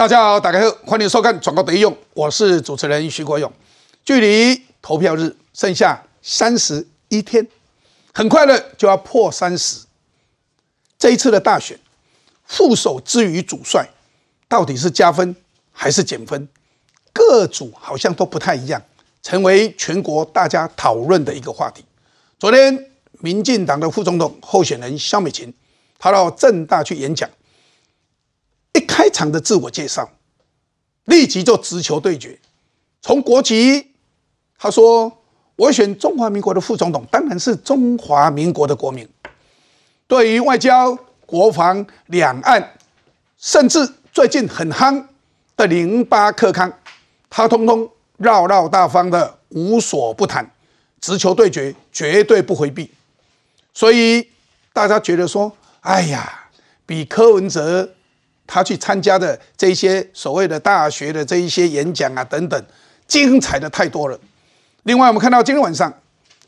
大家好，打开后欢迎收看《转告得用》，我是主持人徐国勇。距离投票日剩下三十一天，很快了就要破三十。这一次的大选，副手之于主帅，到底是加分还是减分？各组好像都不太一样，成为全国大家讨论的一个话题。昨天，民进党的副总统候选人肖美琴，他到正大去演讲。开场的自我介绍，立即就直球对决。从国籍，他说：“我选中华民国的副总统，当然是中华民国的国民。对于外交、国防、两岸，甚至最近很夯的零八克康，他通通绕绕大方的无所不谈，直球对决，绝对不回避。所以大家觉得说：哎呀，比柯文哲。”他去参加的这些所谓的大学的这一些演讲啊等等，精彩的太多了。另外，我们看到今天晚上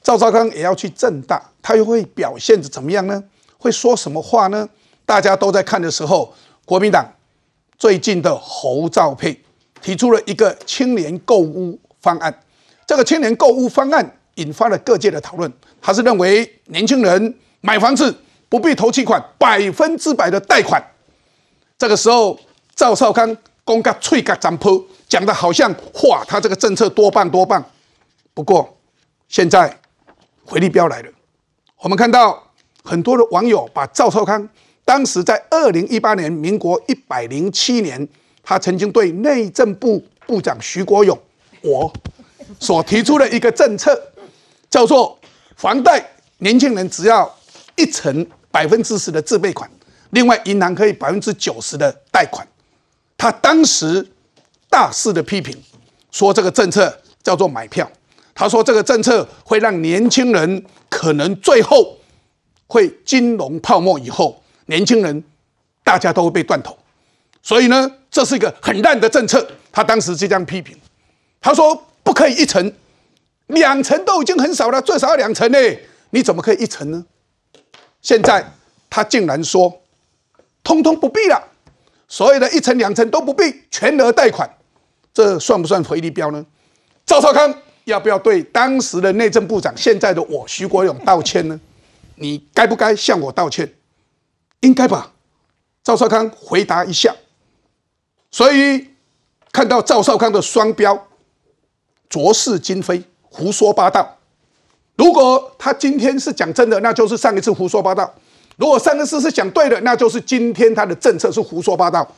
赵少康也要去正大，他又会表现的怎么样呢？会说什么话呢？大家都在看的时候，国民党最近的侯兆佩提出了一个青年购屋方案。这个青年购屋方案引发了各界的讨论。他是认为年轻人买房子不必投期款，百分之百的贷款。这个时候，赵少康公开脆嘎张坡，讲的好像哇，他这个政策多棒多棒。不过，现在回力标来了。我们看到很多的网友把赵少康当时在二零一八年民国一百零七年，他曾经对内政部部长徐国勇我所提出的一个政策，叫做房贷年轻人只要一成百分之十的自备款。另外，银行可以百分之九十的贷款。他当时大肆的批评，说这个政策叫做买票。他说这个政策会让年轻人可能最后会金融泡沫以后，年轻人大家都会被断头。所以呢，这是一个很烂的政策。他当时就这样批评。他说不可以一层，两层都已经很少了，最少要两层呢。你怎么可以一层呢？现在他竟然说。通通不必了，所有的一层两层都不必，全额贷款，这算不算回力标呢？赵少康要不要对当时的内政部长，现在的我徐国勇道歉呢？你该不该向我道歉？应该吧。赵少康回答一下。所以看到赵少康的双标，浊世今非，胡说八道。如果他今天是讲真的，那就是上一次胡说八道。如果三个事是讲对的，那就是今天他的政策是胡说八道。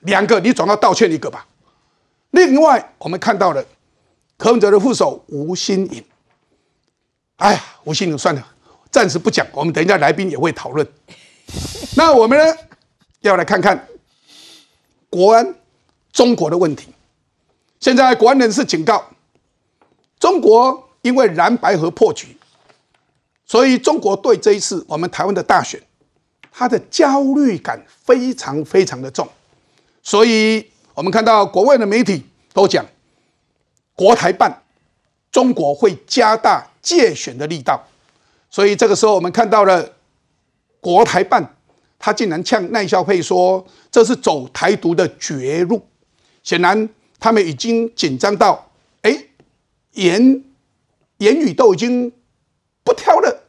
两个你总要道歉一个吧。另外，我们看到了柯文哲的副手吴新颖。哎呀，吴新颖算了，暂时不讲。我们等一下来宾也会讨论。那我们呢，要来看看国安中国的问题。现在国安人士警告，中国因为蓝白河破局。所以，中国对这一次我们台湾的大选，他的焦虑感非常非常的重。所以，我们看到国外的媒体都讲，国台办，中国会加大借选的力道。所以，这个时候我们看到了国台办，他竟然呛赖孝佩说，这是走台独的绝路。显然，他们已经紧张到，哎，言言语都已经。不挑了，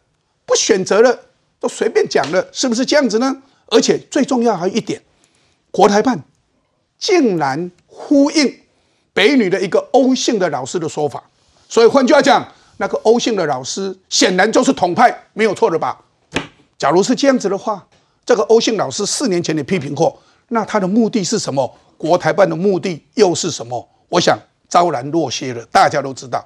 不选择了，都随便讲了，是不是这样子呢？而且最重要还有一点，国台办竟然呼应北女的一个欧姓的老师的说法，所以换句话讲，那个欧姓的老师显然就是统派，没有错的吧？假如是这样子的话，这个欧姓老师四年前也批评过，那他的目的是什么？国台办的目的又是什么？我想昭然若揭了，大家都知道。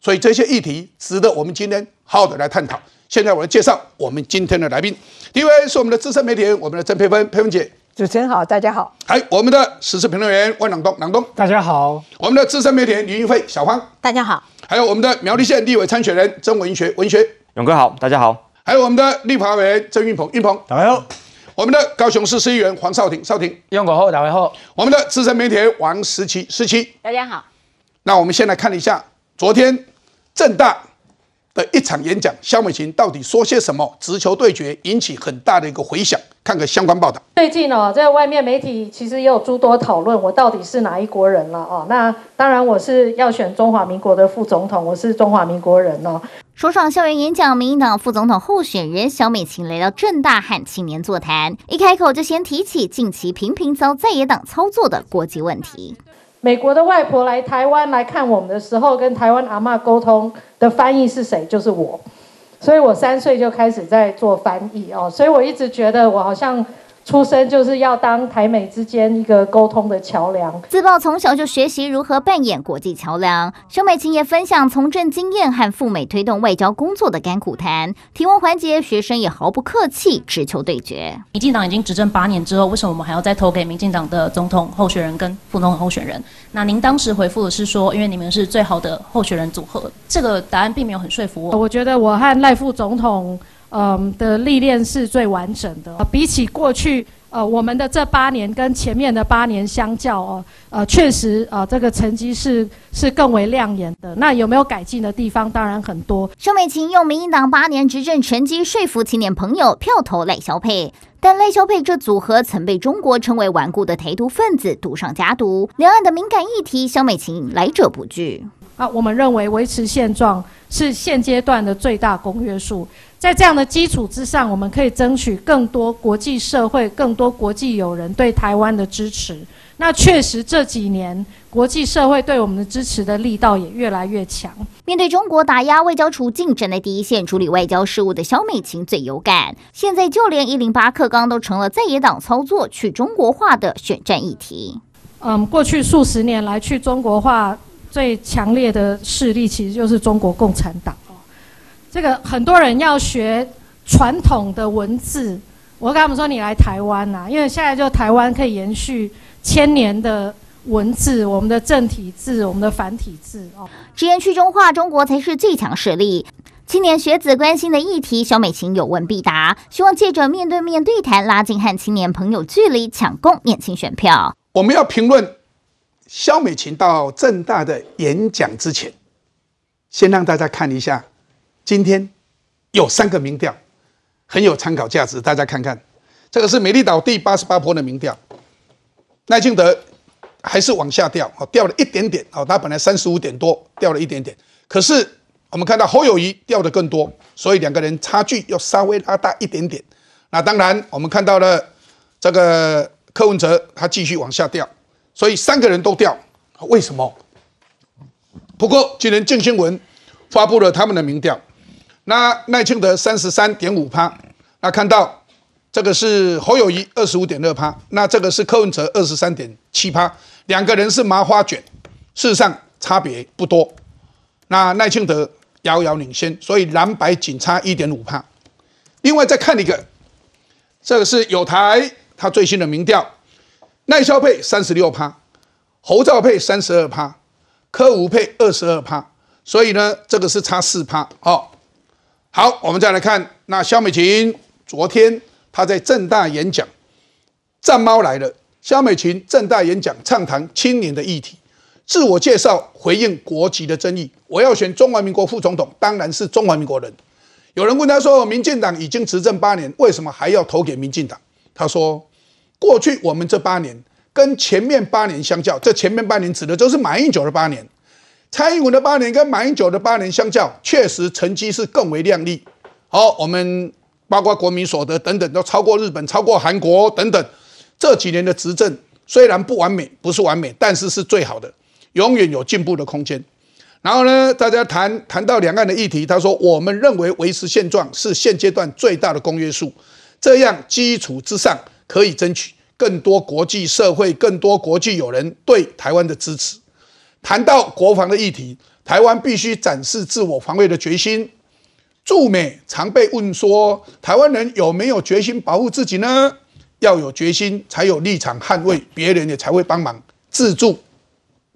所以这些议题值得我们今天好好的来探讨。现在我来介绍我们今天的来宾，第一位是我们的资深媒体人，我们的郑佩芬，佩芬姐。主持人好，大家好。还我们的时事评论员万朗东，朗东。大家好。我们的资深媒体人李云飞，小芳。大家好。还有我们的苗栗县立委参选人曾文学，文学。勇哥好，大家好。还有我们的立法委员曾运鹏，运鹏。大家好。我们的高雄市市议员黄少廷，少廷。勇哥好，大家好。我们的资深媒体人王时琪，时琪。大家好。那我们先来看一下昨天。正大的一场演讲，肖美琴到底说些什么？直球对决引起很大的一个回响。看个相关报道。最近哦，在外面媒体其实也有诸多讨论，我到底是哪一国人了哦？那当然我是要选中华民国的副总统，我是中华民国人哦。首场校园演讲，民进党副总统候选人萧美琴来到正大和青年座谈，一开口就先提起近期频频遭在野党操作的国际问题。美国的外婆来台湾来看我们的时候，跟台湾阿妈沟通的翻译是谁？就是我。所以我三岁就开始在做翻译哦，所以我一直觉得我好像出生就是要当台美之间一个沟通的桥梁。自曝从小就学习如何扮演国际桥梁，肖美琴也分享从政经验和赴美推动外交工作的甘苦谈。提问环节，学生也毫不客气，直球对决。民进党已经执政八年之后，为什么我们还要再投给民进党的总统候选人跟副总统候选人？那您当时回复的是说，因为你们是最好的候选人组合，这个答案并没有很说服我。我觉得我和赖副总统，嗯的历练是最完整的。比起过去，呃，我们的这八年跟前面的八年相较，哦，呃，确实，呃，这个成绩是是更为亮眼的。那有没有改进的地方？当然很多。肖美琴用民进党八年执政成绩说服青年朋友票投赖萧佩。但赖萧佩这组合曾被中国称为顽固的台独分子，毒上加毒。两岸的敏感议题，萧美琴来者不拒。啊，我们认为维持现状是现阶段的最大公约数。在这样的基础之上，我们可以争取更多国际社会、更多国际友人对台湾的支持。那确实这几年国际社会对我们的支持的力道也越来越强。面对中国打压外交处境，站在第一线处理外交事务的肖美琴最有感。现在就连一零八课纲都成了在野党操作去中国化的选战议题。嗯，过去数十年来去中国化最强烈的势力其实就是中国共产党哦。这个很多人要学传统的文字，我跟他们说你来台湾呐，因为现在就台湾可以延续。千年的文字，我们的正体字，我们的繁体字哦。直言去中化，中国才是最强势力。青年学子关心的议题，小美琴有问必答，希望借着面对面对谈，拉近和青年朋友距离，抢攻年轻选票。我们要评论肖美琴到正大的演讲之前，先让大家看一下，今天有三个民调很有参考价值，大家看看，这个是美丽岛第八十八坡的民调。赖清德还是往下掉，哦，掉了一点点，哦，他本来三十五点多，掉了一点点。可是我们看到侯友谊掉的更多，所以两个人差距要稍微拉大一点点。那当然，我们看到了这个柯文哲他继续往下掉，所以三个人都掉，为什么？不过今天郑新闻发布了他们的民调，那赖清德三十三点五趴，那看到。这个是侯友谊二十五点二趴，那这个是柯文哲二十三点七趴，两个人是麻花卷，事实上差别不多。那赖清德遥遥领先，所以蓝白仅差一点五趴。另外再看一个，这个是有台他最新的民调，赖萧配三十六趴，侯兆配三十二趴，柯吴配二十二趴，所以呢这个是差四趴。哦，好，我们再来看那肖美琴昨天。她在正大演讲，战猫来了。肖美琴正大演讲，畅谈青年的议题，自我介绍，回应国籍的争议。我要选中华民国副总统，当然是中华民国人。有人问他说：“民进党已经执政八年，为什么还要投给民进党？”他说：“过去我们这八年跟前面八年相较，这前面八年指的就是马英九的八年，蔡英文的八年跟马英九的八年相较，确实成绩是更为亮丽。”好，我们。包括国民所得等等都超过日本、超过韩国等等。这几年的执政虽然不完美，不是完美，但是是最好的，永远有进步的空间。然后呢，大家谈谈到两岸的议题，他说：“我们认为维持现状是现阶段最大的公约数，这样基础之上可以争取更多国际社会、更多国际友人对台湾的支持。”谈到国防的议题，台湾必须展示自我防卫的决心。驻美常被问说，台湾人有没有决心保护自己呢？要有决心，才有立场捍卫，别人也才会帮忙自助，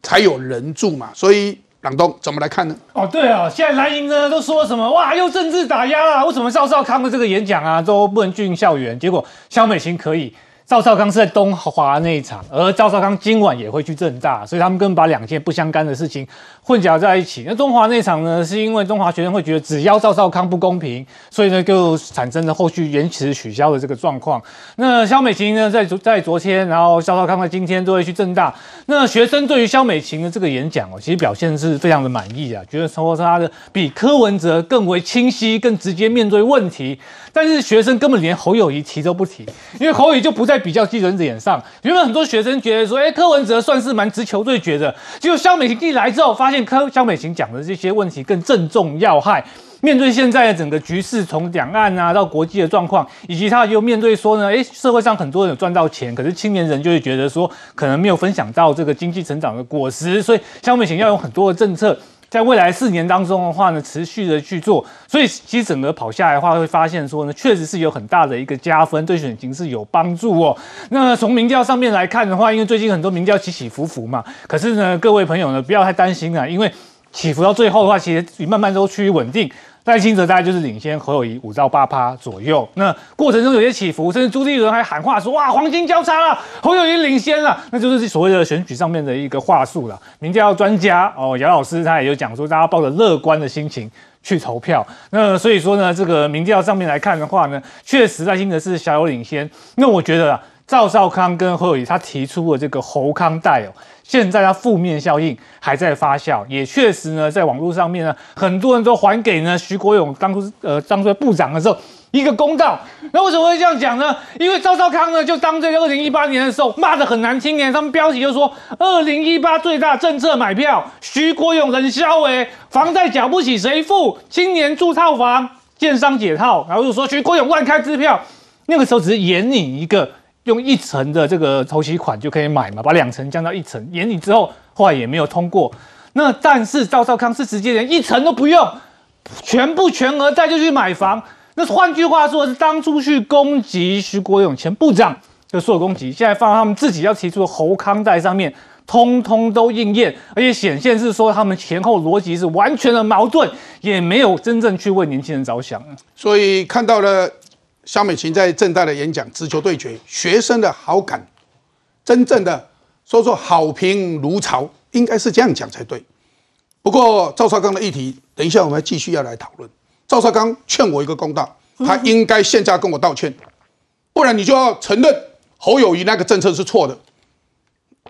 才有人助嘛。所以，朗东怎么来看呢？哦，对啊，现在蓝营呢都说什么？哇，又政治打压啊？为什么赵少康的这个演讲啊都不能进校园？结果肖美琴可以，赵少康是在东华那一场，而赵少康今晚也会去正大，所以他们根本把两件不相干的事情混淆在一起。那中华那场呢，是因为中华学生会觉得只邀赵少康不公平，所以呢就产生了后续延迟取消的这个状况。那肖美琴呢，在昨在昨天，然后赵少康在今天都会去正大。那学生对于肖美琴的这个演讲哦，其实表现是非常的满意啊，觉得说他的比柯文哲更为清晰、更直接面对问题。但是学生根本连侯友谊提都不提，因为侯友谊就不在比较基准点上。原本很多学生觉得说，哎，柯文哲算是蛮直球对决的。结果肖美琴一来之后，发现柯肖美琴讲的这些问题更正中要害。面对现在的整个局势，从两岸啊到国际的状况，以及他又面对说呢，哎，社会上很多人有赚到钱，可是青年人就会觉得说，可能没有分享到这个经济成长的果实，所以肖美琴要用很多的政策。在未来四年当中的话呢，持续的去做，所以其实整个跑下来的话，会发现说呢，确实是有很大的一个加分，对选情是有帮助哦。那从民调上面来看的话，因为最近很多民调起起伏伏嘛，可是呢，各位朋友呢，不要太担心啊，因为起伏到最后的话，其实慢慢都趋于稳定。赖清德大概就是领先侯友谊五到八趴左右，那过程中有些起伏，甚至朱立伦还喊话说：“哇，黄金交叉了，侯友谊领先了。”那就是所谓的选举上面的一个话术了。民调专家哦，姚老师他也有讲说，大家抱着乐观的心情去投票。那所以说呢，这个民调上面来看的话呢，确实赖清德是小有领先。那我觉得啊赵少康跟侯友谊他提出的这个侯康代哦。现在它负面效应还在发酵，也确实呢，在网络上面呢，很多人都还给呢徐国勇当初呃当初部长的时候一个公道。那为什么会这样讲呢？因为赵少康呢，就当这个二零一八年的时候骂的很难听连，他们标题就说二零一八最大政策买票，徐国勇人消哎，房贷缴不起谁付？青年住套房，建商解套，然后就说徐国勇乱开支票，那个时候只是演你一个。用一层的这个筹息款就可以买嘛，把两层降到一层，年底之后后来也没有通过。那但是赵少康是直接连一层都不用，全部全额贷就去买房。那换句话说，是当初去攻击徐国勇前部长的所有攻击，现在放到他们自己要提出的侯康贷上面，通通都应验，而且显现是说他们前后逻辑是完全的矛盾，也没有真正去为年轻人着想。所以看到了。肖美琴在正大的演讲，直球对决，学生的好感，真正的说说好评如潮，应该是这样讲才对。不过赵少康的议题，等一下我们继续要来讨论。赵少康劝我一个公道，他应该现在跟我道歉，不然你就要承认侯友谊那个政策是错的，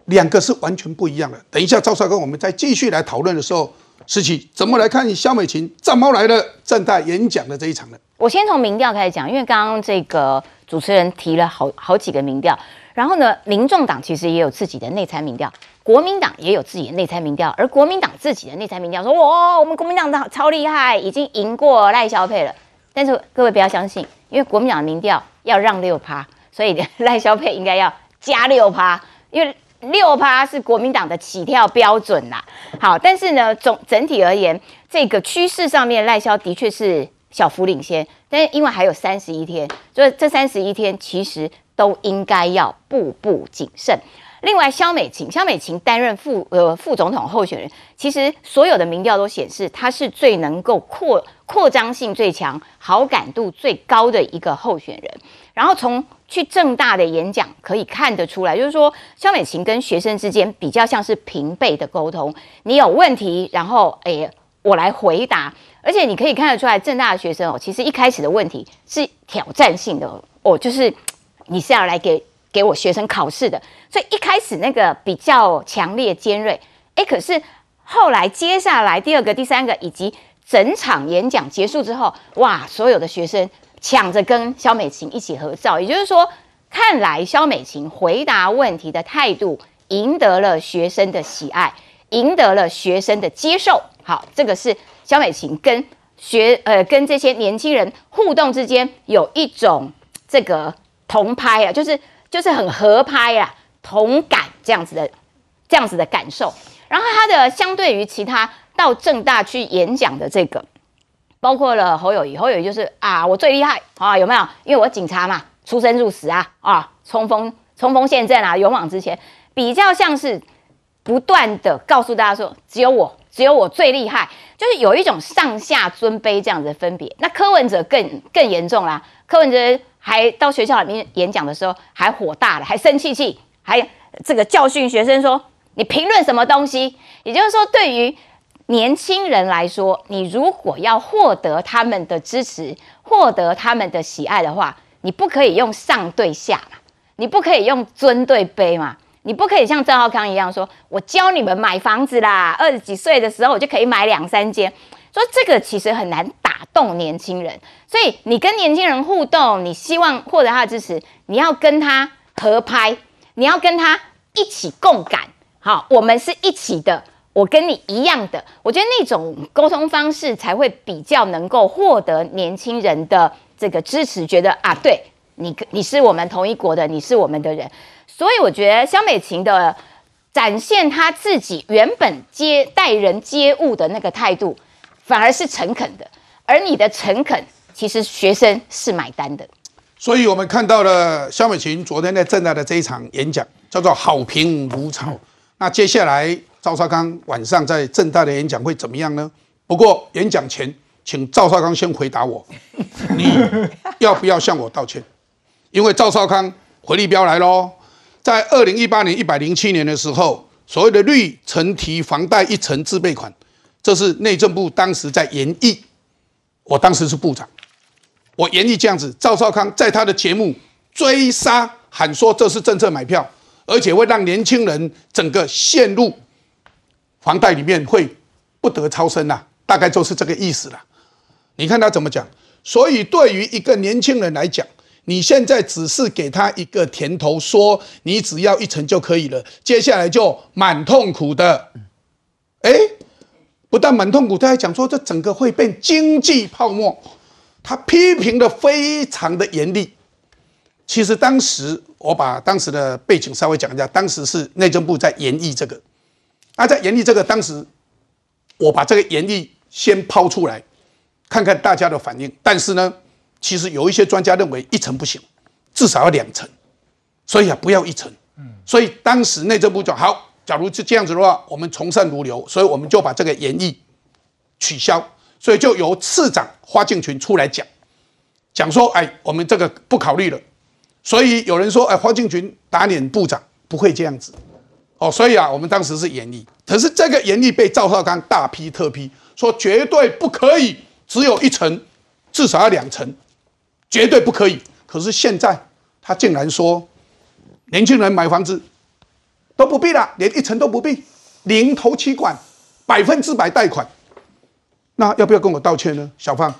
两个是完全不一样的。等一下赵少康，我们再继续来讨论的时候。十七，怎么来看肖美琴战猫来了正大演讲的这一场呢？我先从民调开始讲，因为刚刚这个主持人提了好好几个民调，然后呢，民众党其实也有自己的内参民调，国民党也有自己的内参民调，而国民党自己的内参民调说，哇，我们国民党的超厉害，已经赢过赖萧佩了。但是各位不要相信，因为国民党的民调要让六趴，所以赖萧佩应该要加六趴，因为。六趴是国民党的起跳标准啦，好，但是呢，总整体而言，这个趋势上面赖萧的确是小幅领先，但是因为还有三十一天，所以这三十一天其实都应该要步步谨慎。另外，肖美琴，肖美琴担任副呃副总统候选人，其实所有的民调都显示，他是最能够扩扩张性最强、好感度最高的一个候选人。然后从去正大的演讲可以看得出来，就是说肖美琴跟学生之间比较像是平辈的沟通，你有问题，然后诶我来回答，而且你可以看得出来，正大的学生哦，其实一开始的问题是挑战性的哦，就是你是要来给。给我学生考试的，所以一开始那个比较强烈尖锐，哎，可是后来接下来第二个、第三个以及整场演讲结束之后，哇，所有的学生抢着跟肖美琴一起合照，也就是说，看来肖美琴回答问题的态度赢得了学生的喜爱，赢得了学生的接受。好，这个是肖美琴跟学呃跟这些年轻人互动之间有一种这个同拍啊，就是。就是很合拍啊，同感这样子的，这样子的感受。然后他的相对于其他到正大去演讲的这个，包括了侯友谊，侯友谊就是啊，我最厉害啊，有没有？因为我警察嘛，出生入死啊，啊，冲锋冲锋陷阵啊，勇往直前，比较像是不断的告诉大家说，只有我，只有我最厉害，就是有一种上下尊卑这样子的分别。那柯文哲更更严重啦，柯文哲。还到学校里面演讲的时候还火大了，还生气气，还这个教训学生说你评论什么东西？也就是说，对于年轻人来说，你如果要获得他们的支持，获得他们的喜爱的话，你不可以用上对下嘛，你不可以用尊对卑嘛，你不可以像赵浩康一样说，我教你们买房子啦，二十几岁的时候我就可以买两三间，说这个其实很难打动年轻人，所以你跟年轻人互动，你希望获得他的支持，你要跟他合拍，你要跟他一起共感，好，我们是一起的。我跟你一样的，我觉得那种沟通方式才会比较能够获得年轻人的这个支持，觉得啊，对你你是我们同一国的，你是我们的人，所以我觉得肖美琴的展现她自己原本接待人接物的那个态度，反而是诚恳的，而你的诚恳，其实学生是买单的。所以我们看到了肖美琴昨天在正大的这一场演讲，叫做好评如潮。那接下来。赵少康晚上在正大的演讲会怎么样呢？不过演讲前，请赵少康先回答我，你要不要向我道歉？因为赵少康回力标来喽，在二零一八年一百零七年的时候，所谓的绿城提房贷一层自备款，这是内政部当时在研议，我当时是部长，我研议这样子，赵少康在他的节目追杀喊说这是政策买票，而且会让年轻人整个陷入。房贷里面会不得超生呐，大概就是这个意思了。你看他怎么讲？所以对于一个年轻人来讲，你现在只是给他一个甜头，说你只要一层就可以了，接下来就蛮痛苦的。哎，不但蛮痛苦，他还讲说这整个会变经济泡沫。他批评的非常的严厉。其实当时我把当时的背景稍微讲一下，当时是内政部在研议这个。那在严厉这个当时，我把这个严厉先抛出来，看看大家的反应。但是呢，其实有一些专家认为一层不行，至少要两层，所以啊不要一层。所以当时内政部讲好，假如是这样子的话，我们从善如流，所以我们就把这个严厉取消。所以就由次长花敬群出来讲，讲说，哎，我们这个不考虑了。所以有人说，哎，花敬群打脸部长，不会这样子。哦，所以啊，我们当时是严厉，可是这个严厉被赵少康大批特批，说绝对不可以只有一层，至少要两层，绝对不可以。可是现在他竟然说，年轻人买房子都不必了，连一层都不必，零头期款，百分之百贷款，那要不要跟我道歉呢，小胖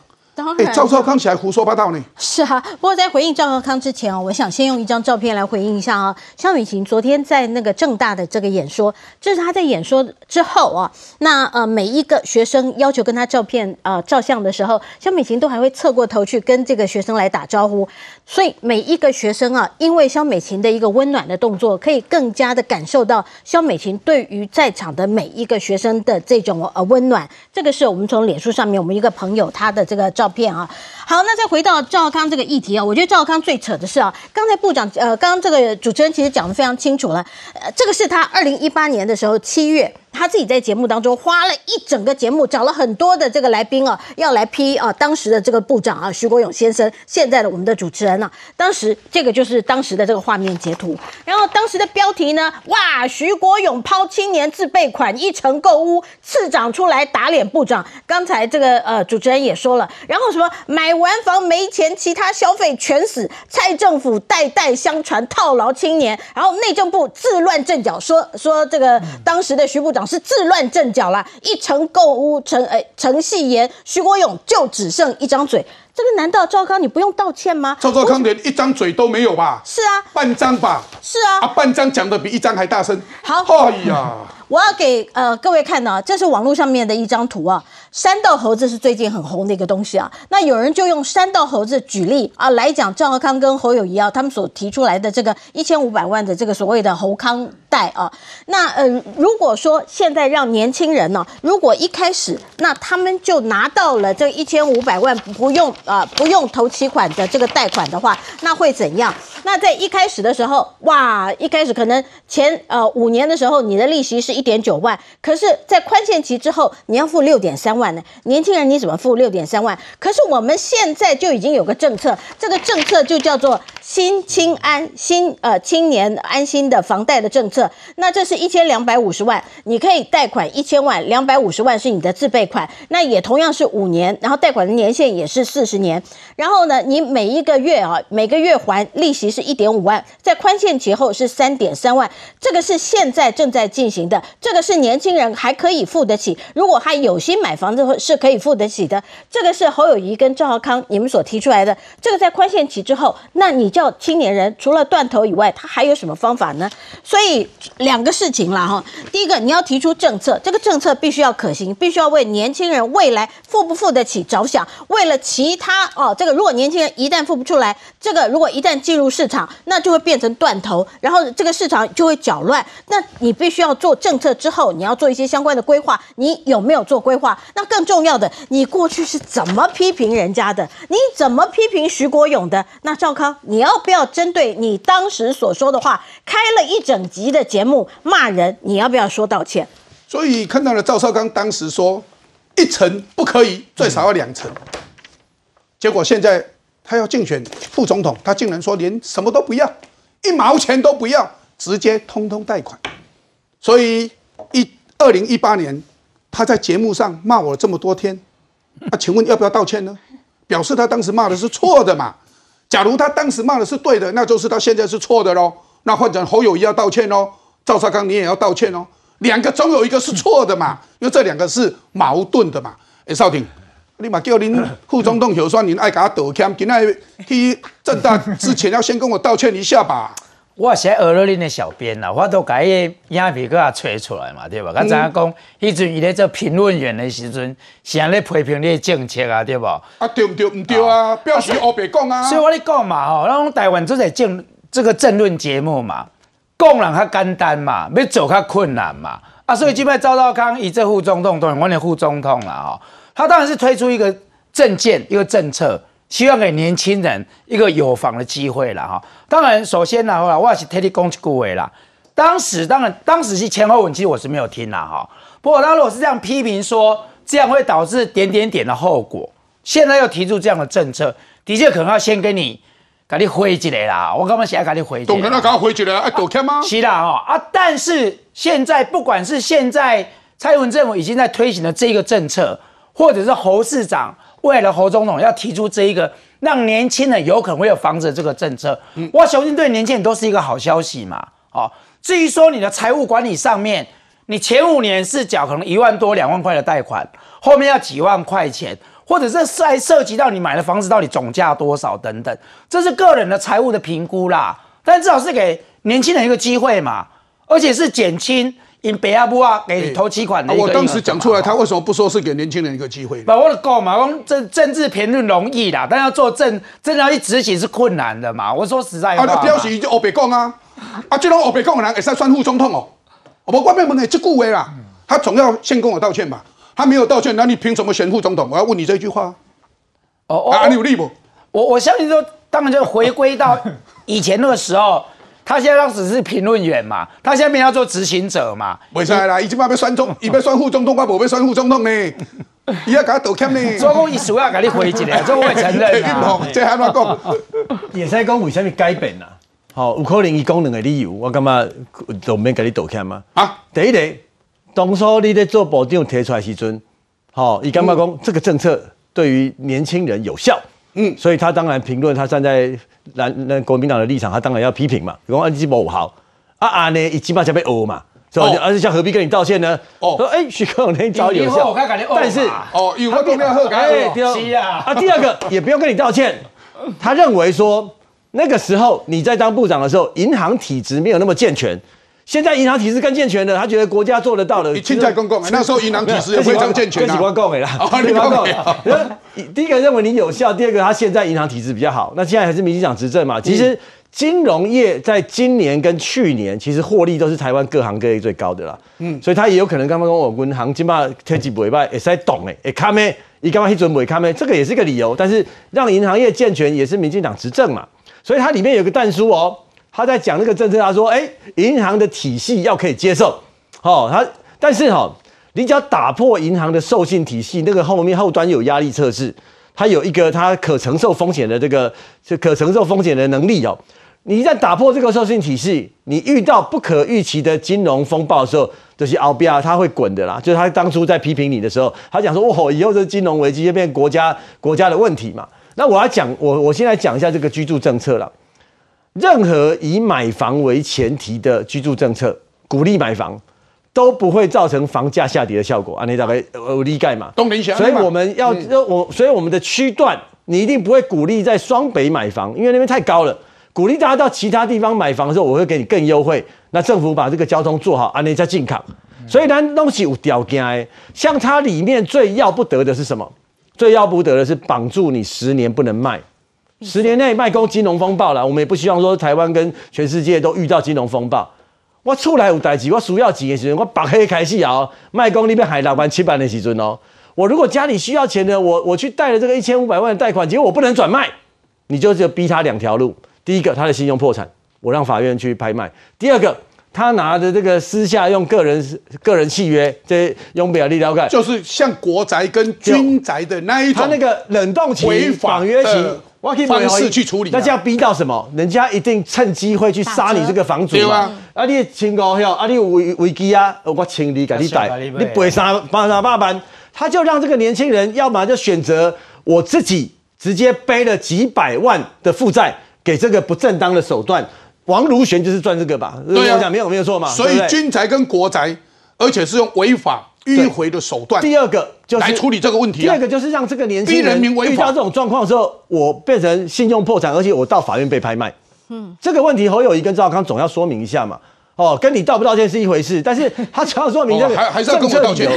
赵少康起来胡说八道呢？是啊，不过在回应赵少康之前哦，我想先用一张照片来回应一下啊。肖美琴昨天在那个正大的这个演说，这是他在演说之后啊，那呃每一个学生要求跟他照片啊照相的时候，肖美琴都还会侧过头去跟这个学生来打招呼。所以每一个学生啊，因为肖美琴的一个温暖的动作，可以更加的感受到肖美琴对于在场的每一个学生的这种呃温暖。这个是我们从脸书上面我们一个朋友他的这个照片啊。好，那再回到赵康这个议题啊，我觉得赵康最扯的是啊，刚才部长呃，刚刚这个主持人其实讲的非常清楚了，呃，这个是他二零一八年的时候七月。他自己在节目当中花了一整个节目，找了很多的这个来宾啊，要来批啊当时的这个部长啊徐国勇先生，现在的我们的主持人呢，当时这个就是当时的这个画面截图，然后当时的标题呢，哇，徐国勇抛青年自备款一成购屋，次长出来打脸部长。刚才这个呃主持人也说了，然后什么买完房没钱，其他消费全死，蔡政府代代相传套牢青年，然后内政部自乱阵脚，说说这个当时的徐部长。是自乱阵脚啦，一成购物成哎成戏言，徐国勇就只剩一张嘴，这个难道赵康你不用道歉吗？赵赵康连一张嘴都没有吧？是啊，半张吧？是啊，啊半张讲的比一张还大声。好，哎呀，我要给呃各位看呢，这是网络上面的一张图啊。山道猴子是最近很红的一个东西啊，那有人就用山道猴子举例啊来讲赵浩康跟侯友谊啊他们所提出来的这个一千五百万的这个所谓的侯康贷啊，那呃如果说现在让年轻人呢，如果一开始那他们就拿到了这一千五百万，不用啊不用投期款的这个贷款的话，那会怎样？那在一开始的时候，哇，一开始可能前呃五年的时候，你的利息是一点九万，可是，在宽限期之后，你要付六点三万呢。年轻人你怎么付六点三万？可是我们现在就已经有个政策，这个政策就叫做新青安新呃青年安心的房贷的政策。那这是一千两百五十万，你可以贷款一千万，两百五十万是你的自备款，那也同样是五年，然后贷款的年限也是四十年。然后呢，你每一个月啊，每个月还利息是一点五万，在宽限期后是三点三万，这个是现在正在进行的，这个是年轻人还可以付得起。如果他有心买房子，是可以付得起的。这个是侯友谊跟赵浩康你们所提出来的，这个在宽限期之后，那你就青年人除了断头以外，他还有什么方法呢？所以两个事情啦哈，第一个你要提出政策，这个政策必须要可行，必须要为年轻人未来付不付得起着想。为了其他哦，这个如果年轻人一旦付不出来，这个如果一旦进入市场，那就会变成断头，然后这个市场就会搅乱。那你必须要做政策之后，你要做一些相关的规划，你有没有做规划？那更重要的，你过去是怎么批评人家的？你怎么批评徐国勇的？那赵康，你要要不要针对你当时所说的话，开了一整集的节目骂人？你要不要说道歉？所以看到了赵少康当时说一层不可以，最少要两层。结果现在他要竞选副总统，他竟然说连什么都不要，一毛钱都不要，直接通通贷款。所以一二零一八年他在节目上骂我这么多天，那请问要不要道歉呢？表示他当时骂的是错的嘛？假如他当时骂的是对的，那就是他现在是错的喽。那换成侯友谊要道歉哦，赵少康你也要道歉哦。两个总有一个是错的嘛，因为这两个是矛盾的嘛。哎，少廷，你嘛叫您副总统候选人爱给他道歉，今天去正大之前要先跟我道歉一下吧。我是学了恁的小编啦，我都甲伊影片给他吹出来嘛，对吧？我知影讲，迄阵伊咧做评论员的时阵，是安尼批评你的政策啊，对不？啊，对唔对？唔对啊，表示黑白讲啊。所以我咧讲嘛，吼，咱台湾做在政这个政论节目嘛，讲人较简单嘛，要做较困难嘛。啊，所以今摆赵少康以这副总统当然我的副总统啦，吼，他当然是推出一个政见，一个政策。希望给年轻人一个有房的机会了哈。当然，首先呢，我也是特地讲一句话啦。当时当然，当时是前后文，其实我是没有听啦哈。不过，他如果是这样批评说，这样会导致点点点的后果，现在又提出这样的政策，的确可能要先跟你，给你回一来啦。我刚刚想要给你回，懂了，那赶快回一来，哎，躲开吗？是啦哈啊！但是现在，不管是现在蔡英文政府已经在推行的这个政策，或者是侯市长。为了侯总统要提出这一个让年轻人有可能会有房子的这个政策，我相信对年轻人都是一个好消息嘛。哦，至于说你的财务管理上面，你前五年是缴可能一万多两万块的贷款，后面要几万块钱，或者是还涉及到你买的房子到底总价多少等等，这是个人的财务的评估啦。但至少是给年轻人一个机会嘛，而且是减轻。因北亚不啊给投期款的我当时讲出来，他为什么不说是给年轻人一个机会？不，我的讲嘛，讲政政治评论容易啦，但要做政，真的要去执行是困难的嘛。我说实在话，啊，表示就欧北讲啊，啊，这种欧北讲的人也是算副总统哦。我外面问的这顾威啦，他总要先跟我道歉吧？他没有道歉，那你凭什么选副总统？我要问你这句话。哦，啊，你有利不？我我相信说，当然就回归到以前那个时候。他现在当时是评论员嘛，他现在要做执行者嘛。为啥啦？伊即摆要选总，伊要选副总统，我无被选副总统呢。伊要给他道歉呢。所以讲，伊需要给你回一来，这我会承认啊。这还乱讲。也使讲为什么改变啦？好，有可能伊讲两个理由，我感觉都免给你道歉吗？啊，第一个，当初你在做部长提出来时阵，好，伊感觉讲这个政策对于年轻人有效。嗯，所以他当然评论，他站在蓝那国民党的立场，他当然要批评嘛。讲安基不好，啊啊呢，一起码才被殴嘛，是吧？而且像何必跟你道歉呢？哦，说哎，徐克那招有效，但是哦，有个公要喝干是啊。啊，第二个也不用跟你道歉，他认为说那个时候你在当部长的时候，银行体制没有那么健全。现在银行体制更健全了，他觉得国家做得到的。你现在公共，那时候银行体制也非常健全啊。跟喜欢共美啦，喜欢共美。第一个认为你有效，第二个他现在银行体制比较好。那现在还是民进党执政嘛？其实金融业在今年跟去年其实获利都是台湾各行各业最高的啦。嗯，所以他也有可能刚刚跟我银行金嘛天气不会也在懂哎，也看咩，你干嘛一准不会看咩？这个也是一个理由。但是让银行业健全也是民进党执政嘛，所以它里面有个弹书哦，他在讲那个政策，他说哎，银行的体系要可以接受，哦，他但是哈，你只要打破银行的授信体系，那个后面后端有压力测试，它有一个它可承受风险的这个是可承受风险的能力哦。你一旦打破这个授信体系，你遇到不可预期的金融风暴的时候，这些奥比亚他会滚的啦。就是他当初在批评你的时候，他讲说：“哦，以后这金融危机就变国家国家的问题嘛。”那我要讲，我我现在讲一下这个居住政策了。任何以买房为前提的居住政策，鼓励买房，都不会造成房价下跌的效果。啊，你大概有理解嘛？东林祥。所以我们要我，所以我们的区段，你一定不会鼓励在双北买房，因为那边太高了。鼓励大家到其他地方买房的时候，我会给你更优惠。那政府把这个交通做好，啊，你再进港。所以呢，东西有条件。像它里面最要不得的是什么？最要不得的是绑住你十年不能卖，十年内卖空金融风暴了。我们也不希望说台湾跟全世界都遇到金融风暴。我出来有代志，我需要钱的时候，我白黑开始啊，卖空那边海老板七百的时阵哦。我如果家里需要钱呢，我我去贷了这个一千五百万的贷款，结果我不能转卖，你就只逼他两条路。第一个，他的信用破产，我让法院去拍卖；第二个，他拿着这个私下用个人个人契约，这用不了立了解，就是像国宅跟军宅的那一种，他那个冷冻期、绑约期，方式去处理，那这样逼到什么？人家一定趁机会去杀你这个房主嘛。啊，你清高票，啊，你有危危机啊，我请你给你带，你赔三八三八万，他就让这个年轻人，要么就选择我自己直接背了几百万的负债。给这个不正当的手段，王如玄就是赚这个吧？对啊，讲没有没有错嘛。所以军宅跟国宅，而且是用违法迂回的手段。第二个就是来处理这个问题。第二个就是让这个年轻人遇到这种状况的时候，我变成信用破产，而且我到法院被拍卖。嗯，这个问题侯友谊跟赵康总要说明一下嘛。哦，跟你道不道歉是一回事，但是他只要说明 这个，还还是要跟我道歉。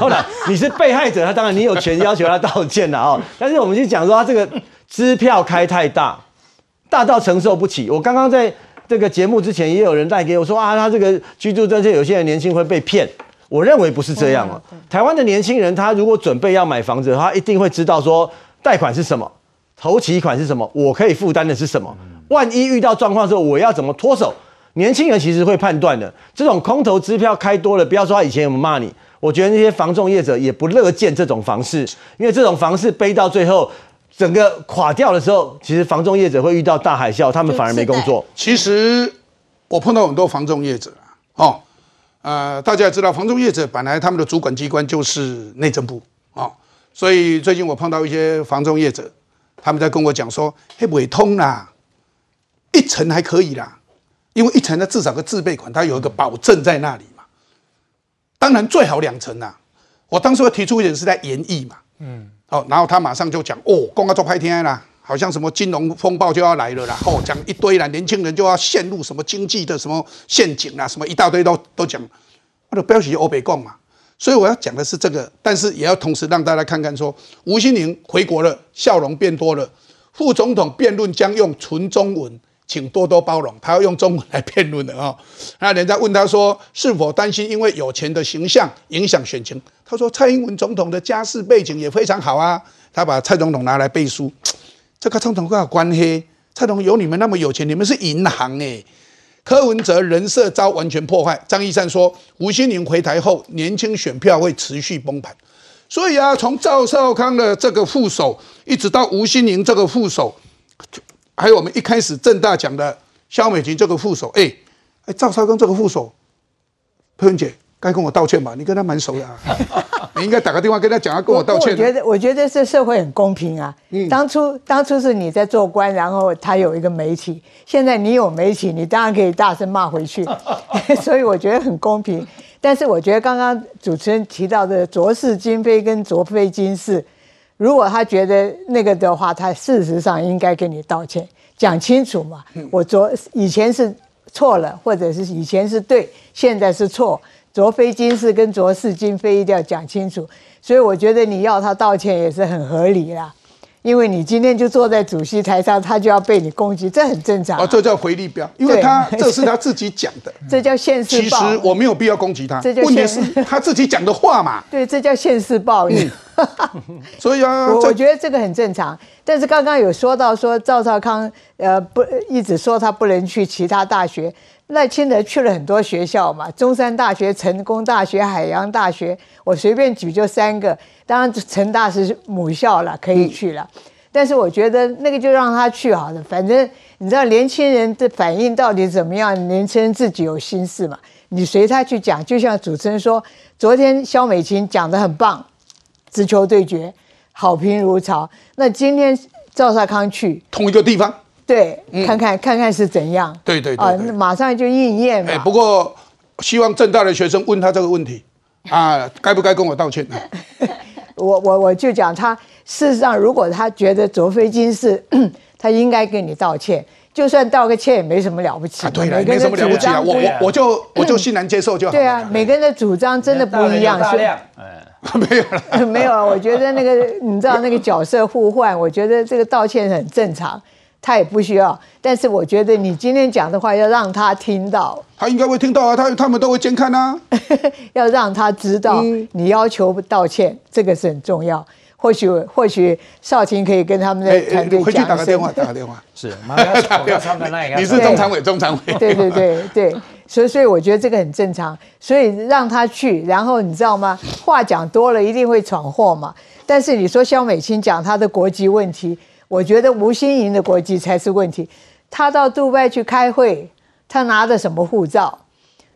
后来 你是被害者，他当然你有权要求他道歉的哦。但是我们就讲说他这个支票开太大。大到承受不起。我刚刚在这个节目之前，也有人带给我说啊，他这个居住证，有些人年轻会被骗。我认为不是这样哦。台湾的年轻人，他如果准备要买房子，他一定会知道说贷款是什么，头期款是什么，我可以负担的是什么。万一遇到状况的时候，我要怎么脱手？年轻人其实会判断的。这种空头支票开多了，不要说他以前有没有骂你，我觉得那些房仲业者也不乐见这种房市，因为这种房市背到最后。整个垮掉的时候，其实房仲业者会遇到大海啸，他们反而没工作。其实我碰到很多房仲业者哦，呃，大家也知道，房仲业者本来他们的主管机关就是内政部哦，所以最近我碰到一些房仲业者，他们在跟我讲说，嘿，尾通啦，一层还可以啦，因为一层呢至少个自备款，它有一个保证在那里嘛。当然最好两层啦，我当时提出一点是在演绎嘛，嗯。哦，然后他马上就讲哦，公告做拍天啦，好像什么金融风暴就要来了啦，哦，讲一堆啦，年轻人就要陷入什么经济的什么陷阱啦，什么一大堆都都讲，我的标题欧北共嘛，所以我要讲的是这个，但是也要同时让大家看看说，吴欣宁回国了，笑容变多了，副总统辩论将用纯中文。请多多包容，他要用中文来辩论的啊。那人家问他说，是否担心因为有钱的形象影响选情？他说，蔡英文总统的家世背景也非常好啊。他把蔡总统拿来背书，这个总统有关系。蔡总有你们那么有钱，你们是银行哎。柯文哲人设遭完全破坏。张义善说，吴欣宁回台后，年轻选票会持续崩盘。所以啊，从赵少康的这个副手，一直到吴欣宁这个副手。还有我们一开始正大讲的肖美琴这个副手，哎哎，赵少康这个副手，佩文姐该跟我道歉吧？你跟他蛮熟的，你应该打个电话跟他讲，要跟我道歉。我觉得，我觉得这社会很公平啊。嗯，当初当初是你在做官，然后他有一个媒体，现在你有媒体，你当然可以大声骂回去。所以我觉得很公平。但是我觉得刚刚主持人提到的卓氏金非跟卓非金氏。如果他觉得那个的话，他事实上应该跟你道歉，讲清楚嘛。我昨以前是错了，或者是以前是对，现在是错。昨非今是跟卓是今非，一定要讲清楚。所以我觉得你要他道歉也是很合理啦。因为你今天就坐在主席台上，他就要被你攻击，这很正常。哦，这叫回力标，因为他这 是他自己讲的，这叫现世报。其实我没有必要攻击他，这问题是他自己讲的话嘛。对，这叫现世报应。所以啊，我我觉得这个很正常。但是刚刚有说到说赵少康，呃，不一直说他不能去其他大学。赖清德去了很多学校嘛，中山大学、成功大学、海洋大学，我随便举就三个。当然成大是母校了，可以去了。但是我觉得那个就让他去好了，反正你知道年轻人的反应到底怎么样？年轻人自己有心事嘛，你随他去讲。就像主持人说，昨天肖美琴讲的很棒，直球对决，好评如潮。那今天赵少康去同一个地方。对，看看看看是怎样。对对对，啊，马上就应验了。不过希望正大的学生问他这个问题啊，该不该跟我道歉？我我我就讲他，事实上，如果他觉得卓飞金是，他应该跟你道歉，就算道个歉也没什么了不起。啊，对了，没什么了不起啊，我我我就我就欣然接受就好。对啊，每个人的主张真的不一样。是。没有了，没有了。我觉得那个你知道那个角色互换，我觉得这个道歉很正常。他也不需要，但是我觉得你今天讲的话要让他听到，他应该会听到啊，他他们都会监看啊，要让他知道你要求道歉，这个是很重要。或许或许少卿可以跟他们的团队讲回去打个电话，打个电话，是，马上打电话，你是中常委，中常委，对对对对，所以所以我觉得这个很正常，所以让他去，然后你知道吗？话讲多了一定会闯祸嘛。但是你说肖美清讲他的国籍问题。我觉得吴新莹的国籍才是问题。他到杜拜去开会，他拿的什么护照？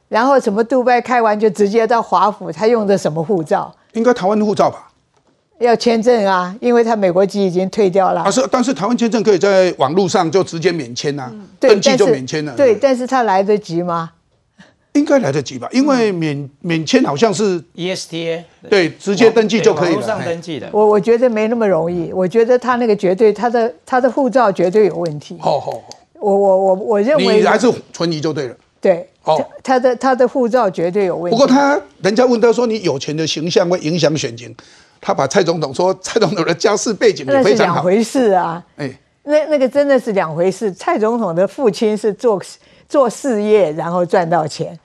然后什么杜拜开完就直接到华府，他用的什么护照？应该台湾的护照吧？要签证啊，因为他美国籍已经退掉了。啊是，但是台湾签证可以在网络上就直接免签呐，登记就免签了。对，但是他来得及吗？应该来得及吧，因为免免签好像是 ESTA，对，直接登记就可以了。上登记的，我我觉得没那么容易，我觉得他那个绝对，他的他的护照绝对有问题。好好好，我我我我认为你还是存疑就对了。对，哦，他的他的护照绝对有问题。不过他人家问他说你有钱的形象会影响选情，他把蔡总统说蔡总统的家世背景也非常好。两回事啊，哎，那那个真的是两回事。蔡总统的父亲是做做事业，然后赚到钱。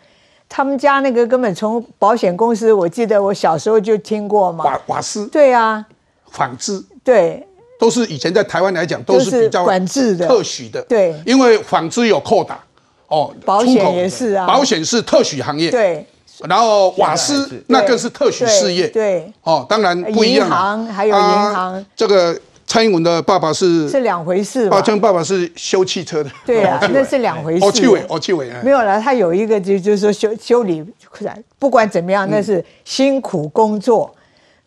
他们家那个根本从保险公司，我记得我小时候就听过嘛。瓦瓦斯。对啊。纺织。对。都是以前在台湾来讲都是比较管制的、特许的。对。因为纺织有扣打。哦。保险也是啊。保险是特许行业。对。然后瓦斯那更是特许事业。对。哦，当然不一样。银行还有银行。这个。蔡英文的爸爸是是两回事，爸称爸爸是修汽车的，对啊，那是两回事。哦，气伟，哦，气伟，没有了。他有一个就就是说修修理，不管怎么样，那是辛苦工作，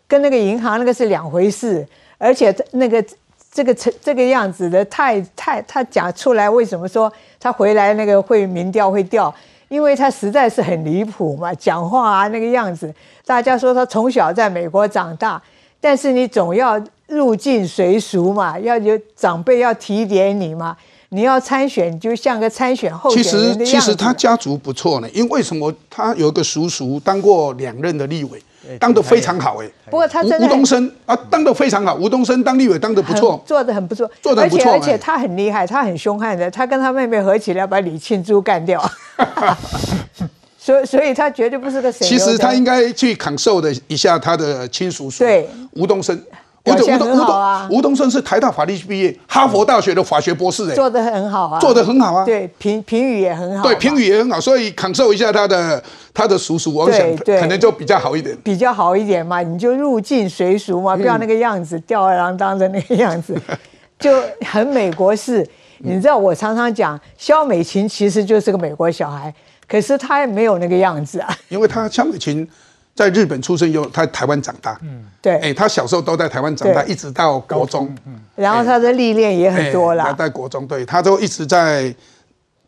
跟那个银行那个是两回事。而且那个这个成这个样子的，太太他讲出来，为什么说他回来那个会民调会掉？因为他实在是很离谱嘛，讲话啊那个样子，大家说他从小在美国长大，但是你总要。入境随俗嘛，要有长辈要提点你嘛。你要参选，就像个参选候选人其实，其实他家族不错呢，因为什么？他有一个叔叔当过两任的立委，当得非常好哎。不过他吴吴东升啊，当得非常好。吴东升当立委当得不错，做得很不错，做得不错。而且他很厉害，他很凶悍的，他跟他妹妹合起来把李庆珠干掉。所以，所以他绝对不是个。其实他应该去感受的一下他的亲叔叔，对吴东升。吴东吴东吴东升是台大法律系毕业，哈佛大学的法学博士，哎，做的很好啊，做的很好啊，对评评语也很好，对评语也很好，所以感受一下他的他的叔叔，我想可能就比较好一点，比较好一点嘛，你就入境随俗嘛，不要那个样子吊儿郎当的那个样子，就很美国式。你知道我常常讲，肖美琴其实就是个美国小孩，可是她也没有那个样子啊，因为她肖美琴。在日本出生，又他台湾长大，嗯，对，哎，他小时候都在台湾长大，一直到国中，嗯，然后他的历练也很多了。他在国中，对他都一直在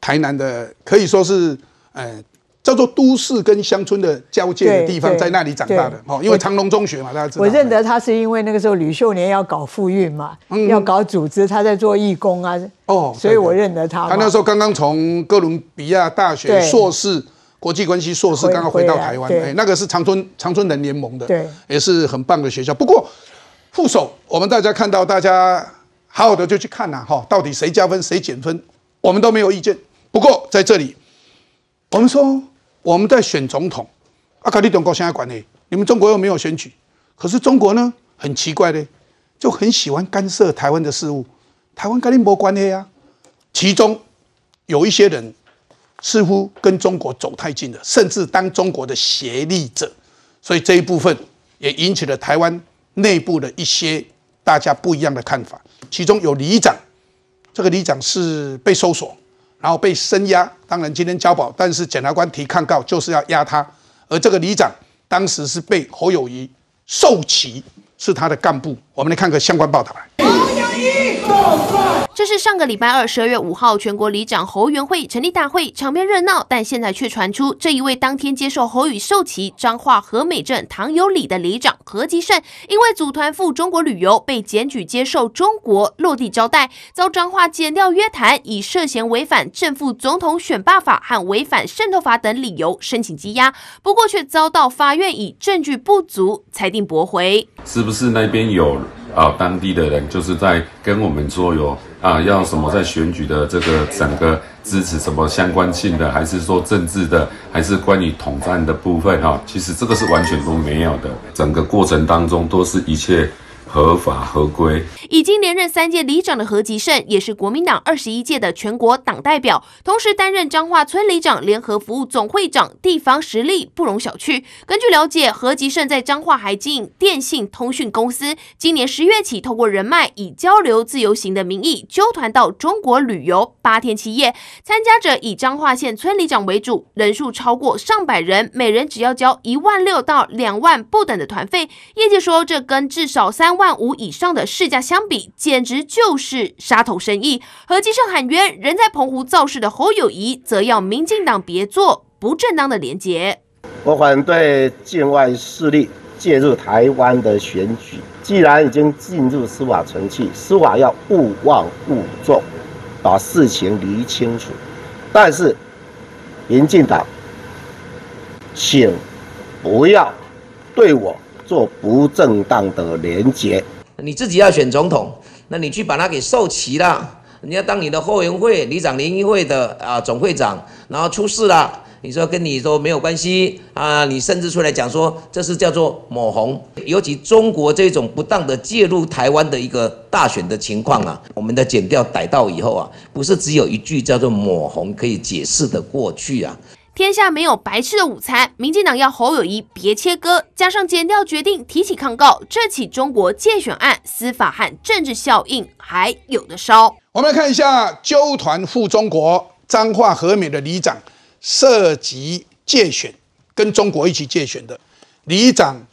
台南的，可以说是，呃，叫做都市跟乡村的交界的地方，在那里长大的哦，因为长隆中学嘛，大家知道。我认得他是因为那个时候吕秀莲要搞复运嘛，要搞组织，他在做义工啊，哦，所以我认得他。他那时候刚刚从哥伦比亚大学硕士。国际关系硕士刚刚回到台湾，哎，那个是长春长春人联盟的，对，也是很棒的学校。不过副手，我们大家看到，大家好好的就去看呐，哈，到底谁加分谁减分，我们都没有意见。不过在这里，我们说我们在选总统，阿卡利中国现在管理，你们中国又没有选举，可是中国呢，很奇怪的，就很喜欢干涉台湾的事务，台湾跟你没关系啊。其中有一些人似乎跟中国走太近了，甚至当中国的协力者，所以这一部分也引起了台湾。内部的一些大家不一样的看法，其中有里长，这个里长是被搜索，然后被声押，当然今天交保，但是检察官提抗告就是要押他，而这个里长当时是被侯友谊受旗，是他的干部，我们来看个相关报道来。这是上个礼拜二，十二月五号，全国里长侯元会成立大会，场面热闹。但现在却传出，这一位当天接受侯宇授旗彰化和美镇唐有里的里长何吉胜，因为组团赴中国旅游，被检举接受中国落地招待，遭彰化检调约谈，以涉嫌违反正副总统选罢法和违反渗透法等理由申请羁押，不过却遭到法院以证据不足裁定驳回。是不是那边有？啊，当地的人就是在跟我们说有啊，要什么在选举的这个整个支持什么相关性的，还是说政治的，还是关于统战的部分哈？其实这个是完全都没有的，整个过程当中都是一切。合法合规，已经连任三届里长的何吉胜，也是国民党二十一届的全国党代表，同时担任彰化村里长联合服务总会长，地方实力不容小觑。根据了解，何吉胜在彰化还经营电信通讯公司，今年十月起，透过人脉以交流自由行的名义，纠团到中国旅游八天七夜，参加者以彰化县村里长为主，人数超过上百人，每人只要交一万六到两万不等的团费。业界说，这跟至少三。万五以上的市价相比，简直就是杀头生意。何基胜喊冤，人在澎湖造势的侯友谊，则要民进党别做不正当的连结。我反对境外势力介入台湾的选举。既然已经进入司法程序，司法要勿忘勿重，把事情理清楚。但是，民进党，请不要对我。做不正当的连结，你自己要选总统，那你去把他给受齐了，人家当你的后援会、里长、联谊会的啊总会长，然后出事了，你说跟你说没有关系啊，你甚至出来讲说这是叫做抹红，尤其中国这种不当的介入台湾的一个大选的情况啊，我们的剪掉逮到以后啊，不是只有一句叫做抹红可以解释的过去啊。天下没有白吃的午餐，民进党要侯友谊别切割，加上减掉决定提起抗告，这起中国借选案司法和政治效应还有的烧。我们来看一下纠团赴中国彰化和美的里长涉及借选，跟中国一起借选的里长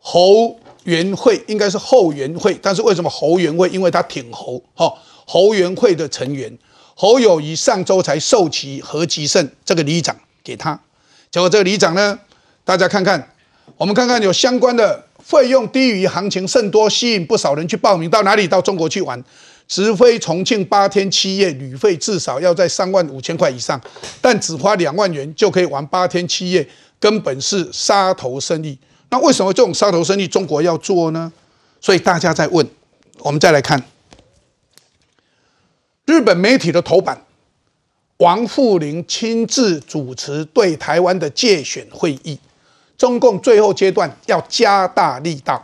侯元会，应该是后元会，但是为什么侯元会？因为他挺侯，哈，侯元会的成员。侯友谊上周才授旗何吉胜这个里长给他，结果这个里长呢，大家看看，我们看看有相关的费用低于行情甚多，吸引不少人去报名到哪里？到中国去玩，直飞重庆八天七夜，旅费至少要在三万五千块以上，但只花两万元就可以玩八天七夜，根本是杀头生意。那为什么这种杀头生意中国要做呢？所以大家在问，我们再来看。日本媒体的头版，王富林亲自主持对台湾的借选会议，中共最后阶段要加大力道，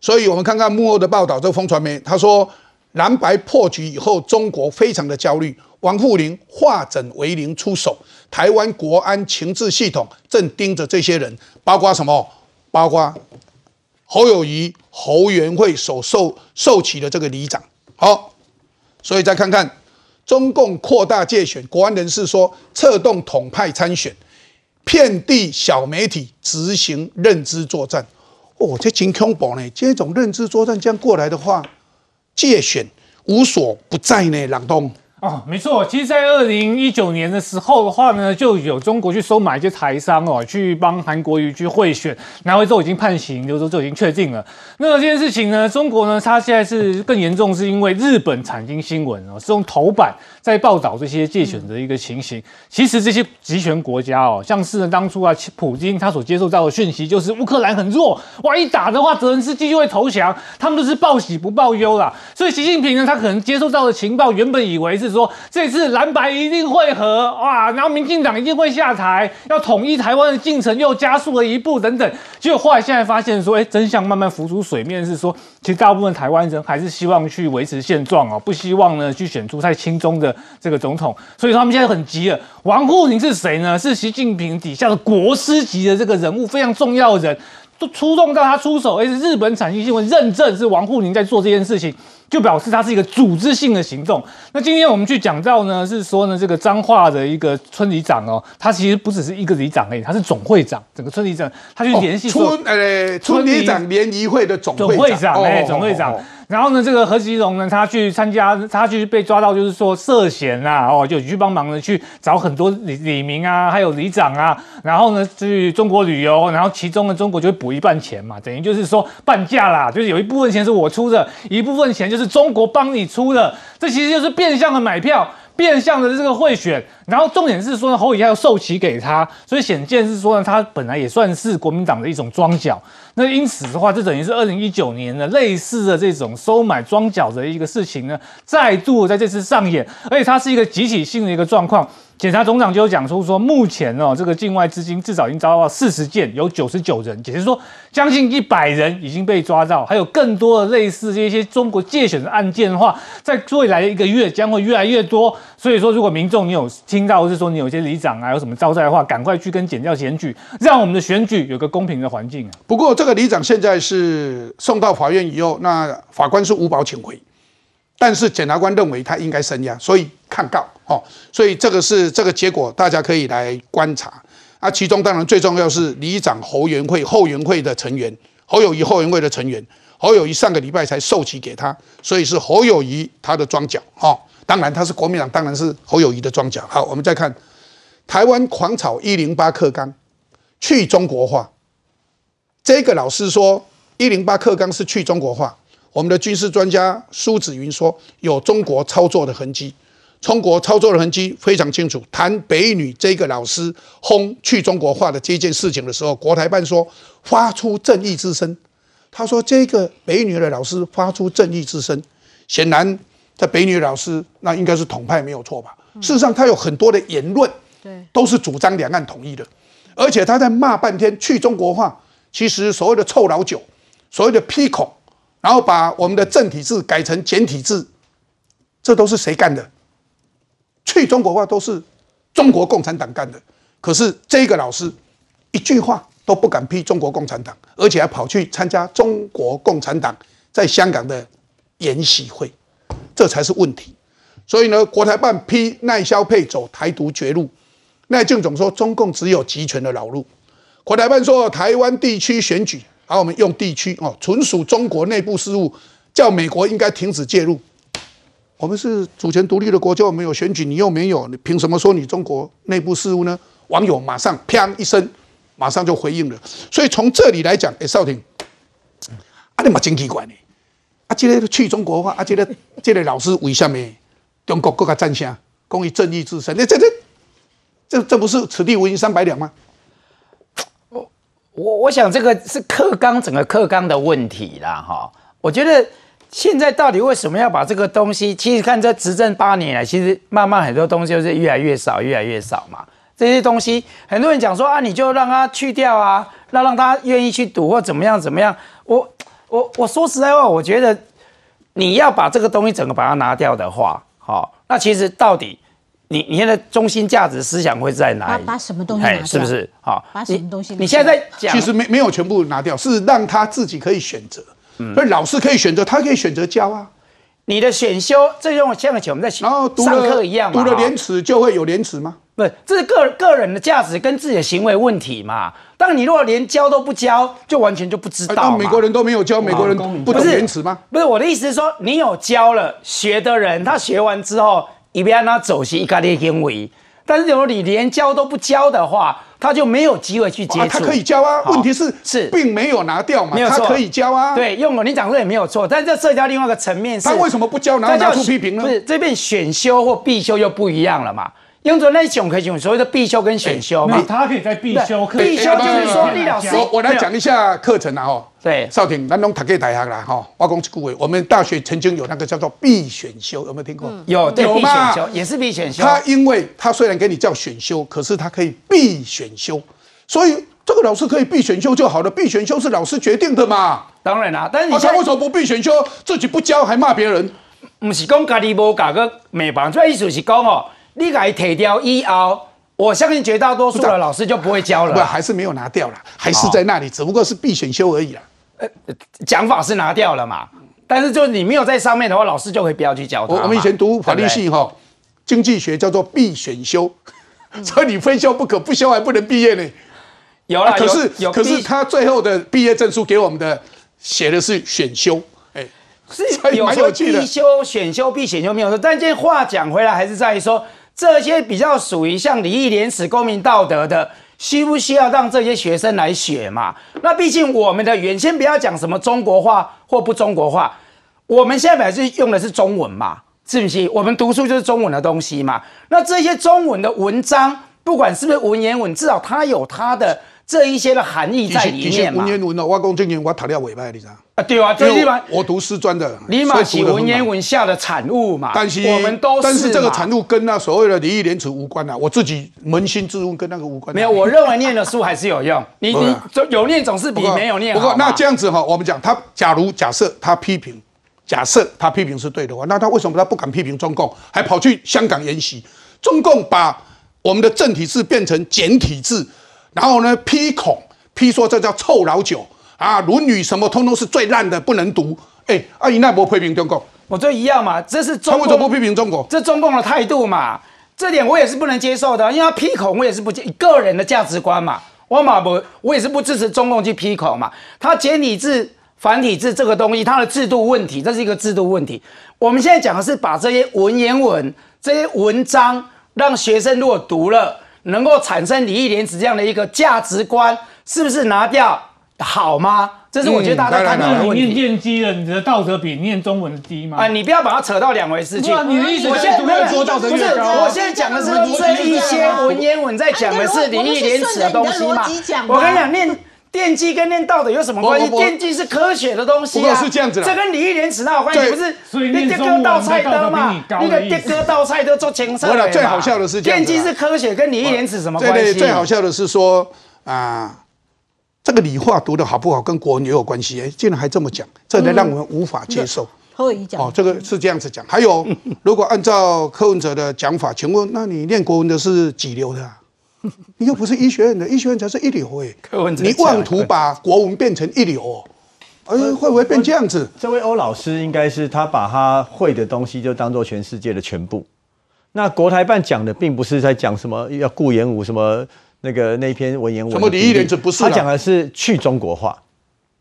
所以我们看看幕后的报道。这个风传媒他说，蓝白破局以后，中国非常的焦虑，王富林化整为零出手，台湾国安情治系统正盯着这些人，包括什么？包括侯友谊、侯元会所受受起的这个里长，好。所以再看看，中共扩大界选，国安人士说策动统派参选，遍地小媒体执行认知作战。哦，这真恐怖呢！这种认知作战这样过来的话，界选无所不在呢。朗东，哦，没错，其实，在二零一九年的时候的话呢，就有中国去收买一些台商哦，去帮韩国瑜去贿选，拿回之后已经判刑，就是说就已经确定了。那这件事情呢，中国呢，它现在是更严重，是因为日本产经新闻哦，是用头版在报道这些借选的一个情形。其实这些集权国家哦，像是呢当初啊，普京他所接受到的讯息就是乌克兰很弱，哇，一打的话，泽连斯基就会投降，他们都是报喜不报忧啦。所以习近平呢，他可能接受到的情报，原本以为是。说这次蓝白一定会合哇，然后民进党一定会下台，要统一台湾的进程又加速了一步等等。结果后来现在发现说，哎，真相慢慢浮出水面，是说其实大部分台湾人还是希望去维持现状哦，不希望呢去选出太轻中的这个总统。所以他们现在很急了。王沪宁是谁呢？是习近平底下的国师级的这个人物，非常重要的人，都出动到他出手，而且日本产经新闻认证是王沪宁在做这件事情。就表示它是一个组织性的行动。那今天我们去讲到呢，是说呢，这个彰化的一个村里长哦，他其实不只是一个里长而已，他是总会长，整个村里长，他去联系村呃村里长联谊会的总会长，哎，总会长。然后呢，这个何其荣呢，他去参加，他去被抓到，就是说涉嫌啊，哦，就去帮忙的，去找很多李李明啊，还有李长啊，然后呢去中国旅游，然后其中呢中国就会补一半钱嘛，等于就是说半价啦，就是有一部分钱是我出的，一部分钱就是中国帮你出的，这其实就是变相的买票。变相的这个贿选，然后重点是说呢，侯友宜要授旗给他，所以显见是说呢，他本来也算是国民党的一种庄脚。那因此的话，这等于是二零一九年的类似的这种收买庄脚的一个事情呢，再度在这次上演，而且它是一个集体性的一个状况。检察总长就讲出说，目前哦，这个境外资金至少已经遭到四十件，有九十九人，也就是说，将近一百人已经被抓到，还有更多的类似这些中国借选的案件的话，在未来的一个月将会越来越多。所以说，如果民众你有听到，或是说你有些里长啊有什么招灾的话，赶快去跟检调检举，让我们的选举有个公平的环境。不过，这个里长现在是送到法院以后，那法官是无保请回。但是检察官认为他应该升压，所以抗告哦，所以这个是这个结果，大家可以来观察。啊，其中当然最重要是里长侯元会后援会的成员，侯友谊后援会的成员，侯友谊上个礼拜才授旗给他，所以是侯友谊他的庄脚哦。当然他是国民党，当然是侯友谊的庄脚。好，我们再看台湾狂草一零八克纲去中国化，这个老师说一零八克纲是去中国化。我们的军事专家苏子云说，有中国操作的痕迹，中国操作的痕迹非常清楚。谈北女这个老师轰去中国化的这件事情的时候，国台办说发出正义之声。他说这个北女的老师发出正义之声，显然在北女老师那应该是统派没有错吧？事实上，他有很多的言论，对，都是主张两岸统一的，而且他在骂半天去中国化，其实所谓的臭老九，所谓的批孔。然后把我们的正体制改成简体字，这都是谁干的？去中国化都是中国共产党干的。可是这个老师一句话都不敢批中国共产党，而且还跑去参加中国共产党在香港的研习会，这才是问题。所以呢，国台办批赖萧佩走台独绝路，赖俊总说中共只有集权的老路。国台办说台湾地区选举。好，我们用地区哦，纯属中国内部事务，叫美国应该停止介入。我们是主权独立的国家，我们有选举，你又没有，你凭什么说你中国内部事务呢？网友马上砰一声，马上就回应了。所以从这里来讲，哎，少廷，啊，你嘛真奇怪呢。啊，这个去中国话，啊，这个 这个老师为什么中国各个赞声，公益正义之声？那这这这这不是此地无银三百两吗？我我想这个是克刚整个克刚的问题啦，哈。我觉得现在到底为什么要把这个东西？其实看这执政八年来，其实慢慢很多东西就是越来越少，越来越少嘛。这些东西很多人讲说啊，你就让他去掉啊，那让他愿意去赌或怎么样怎么样。我我我说实在话，我觉得你要把这个东西整个把它拿掉的话，好，那其实到底。你你现在中心价值思想会在哪里？把什么东西拿掉？是不是？好，把什么东西？你现在在讲，其实没没有全部拿掉，是让他自己可以选择。所以老师可以选择，他可以选择教啊。你的选修，这用像以前我们在上课一样嘛。读了廉耻就会有廉耻吗？不是，这是个个人的价值跟自己的行为问题嘛。但你如果连教都不教，就完全就不知道。那美国人都没有教，美国人不懂廉耻吗？不是，我的意思是说，你有教了学的人，他学完之后。一边他走是一个的行为。但是如果你连教都不教的话，他就没有机会去接触。他可以教啊，问题是是并没有拿掉嘛，没有错，他可以教啊。对，用了你讲的也没有错，但是这涉及到另外一个层面是，他为什么不教，然后拿出批评呢？不是这边选修或必修又不一样了嘛？用着那种可以讲所谓的必修跟选修嘛，他可以在必修课。必修就是说，李老师，我我来讲一下课程啊，哈。对，少廷，咱拢读过大学啦，哈。我讲一句话，我们大学曾经有那个叫做必选修，有没有听过？有，对，必选修也是必选修。他因为他虽然给你叫选修，可是他可以必选修，所以这个老师可以必选修就好了。必选修是老师决定的嘛？当然啦，但是你他为什么不必选修，自己不教还骂别人？不是讲家己无搞个美班，这意思是讲哦。你改提掉一熬，我相信绝大多数的老师就不会教了。不，还是没有拿掉了，还是在那里，只不过是必选修而已啦。呃，讲法是拿掉了嘛？但是就是你没有在上面的话，老师就可以不要去教他。我我们以前读法律系哈，经济学叫做必选修，所以你非修不可，不修还不能毕业呢。有了，可是可是他最后的毕业证书给我们的写的是选修，哎。是有说必修、选修、必选修没有说，但这话讲回来，还是在于说这些比较属于像礼义廉耻、公民道德的，需不需要让这些学生来学嘛？那毕竟我们的原，先不要讲什么中国话或不中国话，我们现在本来是用的是中文嘛，是不是？我们读书就是中文的东西嘛。那这些中文的文章，不管是不是文言文，至少它有它的。这一些的含义在里面嘛？文言文哦，我讲今年我读了尾巴，你知道？啊，对啊，最起码我读师专的，你嘛是文言文下的产物嘛。但是我们都是，但是这个产物跟那所谓的礼义廉耻无关啊。我自己扪心自问，跟那个无关。没有，我认为念的书还是有用。你你有念总是比没有念好。不过那这样子哈，我们讲他，假如假设他批评，假设他批评是对的话，那他为什么他不敢批评中共，还跑去香港研习？中共把我们的正体制变成简体字，然后呢批孔。批说这叫臭老九啊，《论语》什么通通是最烂的，不能读。哎，阿姨那不批评中共，我这一样嘛，这是中共。不批评中国？这中共的态度嘛，这点我也是不能接受的，因为他批孔，我也是不接个人的价值观嘛，我嘛不，我也是不支持中共去批孔嘛。他简体字、繁体字这个东西，它的制度问题，这是一个制度问题。我们现在讲的是把这些文言文、这些文章，让学生如果读了，能够产生礼义廉耻这样的一个价值观。是不是拿掉好吗？这是我觉得大家看到的问题。念电机的，你的道德比念中文的低吗？啊，你不要把它扯到两回事去。你的意思，我现在不要说道德不是，我现在讲的是这一些文言文在讲的是礼义廉耻的东西嘛。我跟你讲，念电机跟念道德有什么关系？电机是科学的东西啊。是这样子这跟礼义廉耻哪有关系？不是，你这哥倒菜的嘛？你的这哥倒菜的做前三。最好笑的是，电机是科学，跟礼义廉耻什么关系？最好笑的是说啊。这个理化读的好不好，跟国文也有关系。哎，竟然还这么讲，这能让我们无法接受。哦，这个是这样子讲。还有，如果按照柯文哲的讲法，请问，那你念国文的是几流的？你又不是医学院的，医学院才是一流哎。你妄图把国文变成一流，哎，会不会变这样子？这位欧老师应该是他把他会的东西就当做全世界的全部。那国台办讲的并不是在讲什么要顾炎武什么。那个那篇文言文，什么礼义廉耻不是？他讲的是去中国化，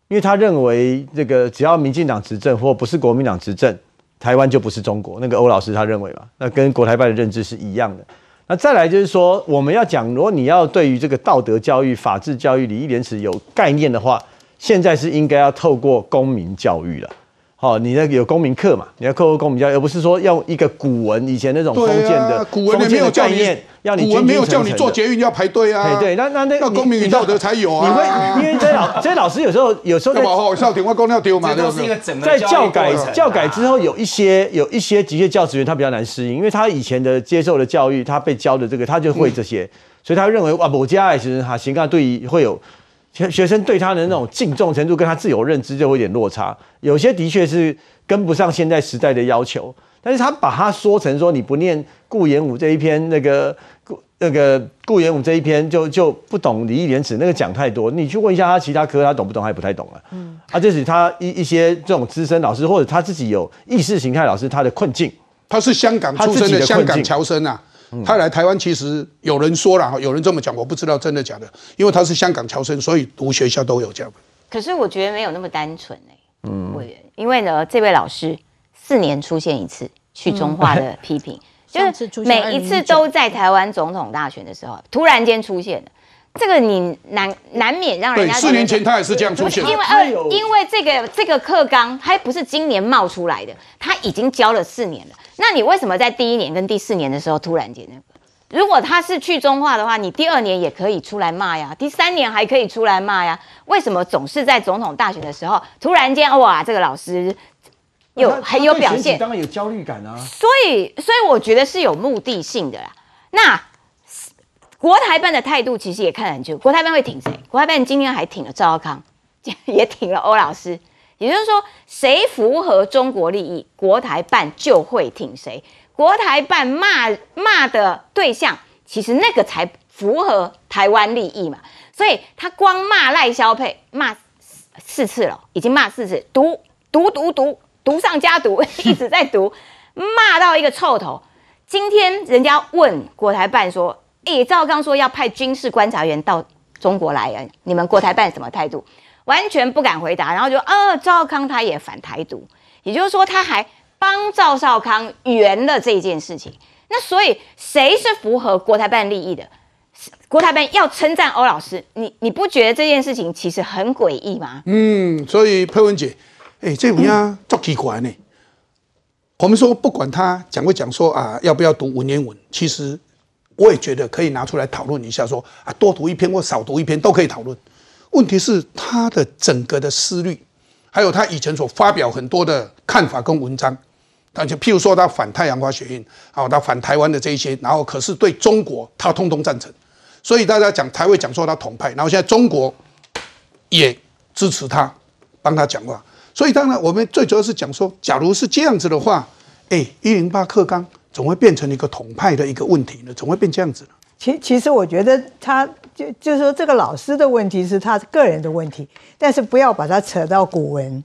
因为他认为这个只要民进党执政或不是国民党执政，台湾就不是中国。那个欧老师他认为嘛，那跟国台办的认知是一样的。那再来就是说，我们要讲，如果你要对于这个道德教育、法治教育、礼义廉耻有概念的话，现在是应该要透过公民教育了。哦，你那个有公民课嘛？你要课过公民教育，而不是说用一个古文以前那种封建的古文没有概念，要你古文没有叫你做捷运要排队啊。对，那那那要公民与道德才有啊。你会因为这老 这老师有时候有时候在少听话公要丢嘛，这都是一个整个在教改教改之后，有一些有一些职业教职员他比较难适应，因为他以前的接受的教育，他被教的这个他就会这些，所以他认为哇，某家其实哈行干对于会有。学学生对他的那种敬重程度，跟他自有认知就有点落差。有些的确是跟不上现在时代的要求，但是他把它说成说你不念顾炎武这一篇，那个顾那个顾炎武这一篇就就不懂礼义廉耻，那个讲太多。你去问一下他其他科，他懂不懂？他也不太懂啊。嗯，啊，这是他一一些这种资深老师或者他自己有意识形态老师他的困境。他是香港出生的香港侨生啊。他来台湾，其实有人说了哈，有人这么讲，我不知道真的假的，因为他是香港侨生，所以读学校都有这样。可是我觉得没有那么单纯哎，嗯，委员，因为呢，这位老师四年出现一次去中化的批评，就是每一次都在台湾总统大选的时候，突然间出现的。这个你难难免让人家四年前他也是这样出现，因为二因为这个这个课纲还不是今年冒出来的，他已经教了四年了。那你为什么在第一年跟第四年的时候突然间那个？如果他是去中化的话，你第二年也可以出来骂呀，第三年还可以出来骂呀。为什么总是在总统大选的时候突然间哇，这个老师有很有表现？当然有焦虑感啊。所以所以我觉得是有目的性的啦。那。国台办的态度其实也看得很清楚，国台办会挺谁？国台办今天还挺了赵少康，也挺了欧老师。也就是说，谁符合中国利益，国台办就会挺谁。国台办骂骂的对象，其实那个才符合台湾利益嘛。所以他光骂赖萧佩，骂四次了，已经骂四次，毒毒毒毒毒上加毒，一直在毒，骂到一个臭头。今天人家问国台办说。诶，赵刚说要派军事观察员到中国来，你们国台办什么态度？完全不敢回答，然后就啊，赵康他也反台独，也就是说他还帮赵少康圆了这件事情。那所以谁是符合国台办利益的？国台办要称赞欧老师，你你不觉得这件事情其实很诡异吗？嗯，所以佩文姐，哎，这样啊，做奇怪呢。我们说不管他讲不讲说啊，要不要读文言文，其实。我也觉得可以拿出来讨论一下，说啊，多读一篇或少读一篇都可以讨论。问题是他的整个的思虑，还有他以前所发表很多的看法跟文章，他就譬如说他反太阳花学运，好，他反台湾的这一些，然后可是对中国他通通赞成，所以大家讲台会讲说他统派，然后现在中国也支持他，帮他讲话。所以当然我们最主要是讲说，假如是这样子的话，哎，一零八克刚。总会变成一个统派的一个问题呢？总会变这样子呢？其其实我觉得他就就是说这个老师的问题是他个人的问题，但是不要把它扯到古文。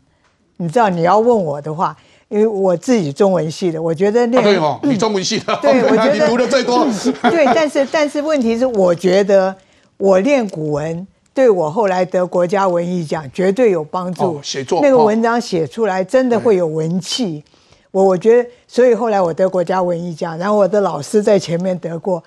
你知道你要问我的话，因为我自己中文系的，我觉得那对哦，你中文系的，对，我觉得你读的最多。对，但是但是问题是，我觉得我练古文对我后来得国家文艺奖绝对有帮助。写作那个文章写出来真的会有文气。我我觉得，所以后来我得国家文艺奖，然后我的老师在前面得过，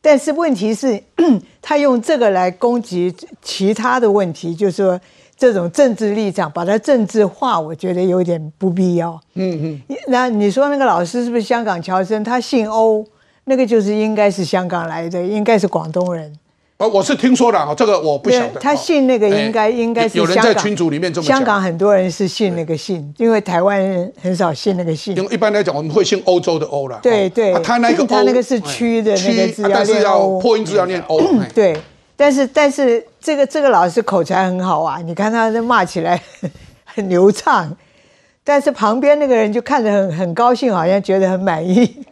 但是问题是，他用这个来攻击其他的问题，就是说这种政治立场把它政治化，我觉得有点不必要。嗯嗯。那你说那个老师是不是香港侨生？他姓欧，那个就是应该是香港来的，应该是广东人。呃，我是听说的哈，这个我不晓得。他信那个应该应该是有人在群组里面这么讲。香港很多人是信那个信，因为台湾人很少信那个信。因为一般来讲，我们会信欧洲的欧了。对对，他那个他那个是区的那个字但是要破音字要念欧。对，但是但是这个这个老师口才很好啊，你看他这骂起来 很流畅，但是旁边那个人就看着很很高兴，好像觉得很满意。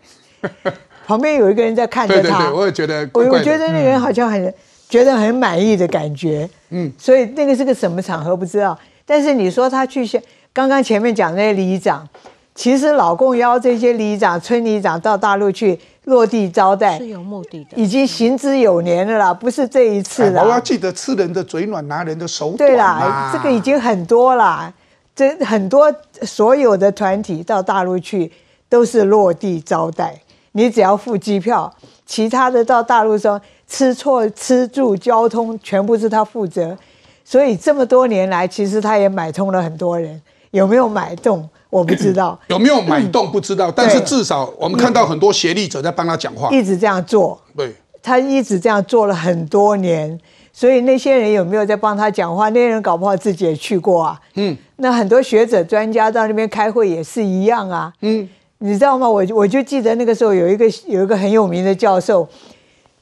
旁边有一个人在看着他，对对对我也觉得，我我觉得那个人好像很觉得很满意的感觉，嗯，所以那个是个什么场合不知道。但是你说他去像刚刚前面讲那些里长，其实老共邀这些里长、村里长到大陆去落地招待是有目的的，已经行之有年了啦，不是这一次了。我要记得吃人的嘴软，拿人的手短。对啦，这个已经很多啦，这很多所有的团体到大陆去都是落地招待。你只要付机票，其他的到大陆上吃错吃住交通全部是他负责，所以这么多年来，其实他也买通了很多人。有没有买动我不知道，有没有买动不知道，但是至少我们看到很多协力者在帮他讲话，一直这样做。对，他一直这样做了很多年，所以那些人有没有在帮他讲话？那些人搞不好自己也去过啊。嗯，那很多学者专家到那边开会也是一样啊。嗯。你知道吗？我我就记得那个时候有一个有一个很有名的教授，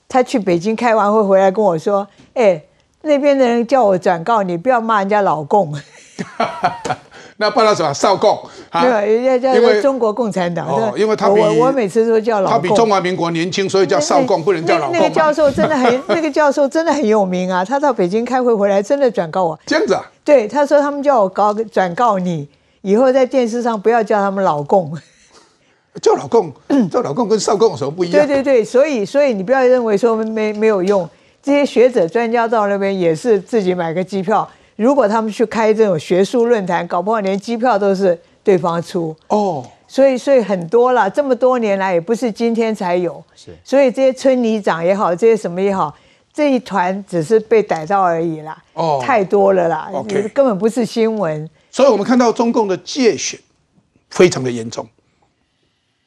他去北京开完会回来跟我说：“哎，那边的人叫我转告你，不要骂人家老共。”那骂他什么？少共？没有，人家叫中国共产党。哦，因为他我我每次都叫老共。他比中华民国年轻，所以叫少共，不能叫老共。那个教授真的很，那个教授真的很有名啊！他到北京开会回来，真的转告我。这样子啊？对，他说他们叫我告转告你，以后在电视上不要叫他们老共。叫老公，叫老公跟少公有什么不一样？对对对，所以所以你不要认为说没没有用，这些学者专家到那边也是自己买个机票。如果他们去开这种学术论坛，搞不好连机票都是对方出哦。所以所以很多了，这么多年来也不是今天才有，是，所以这些村里长也好，这些什么也好，这一团只是被逮到而已啦，哦，太多了啦根本不是新闻。所以我们看到中共的界选非常的严重。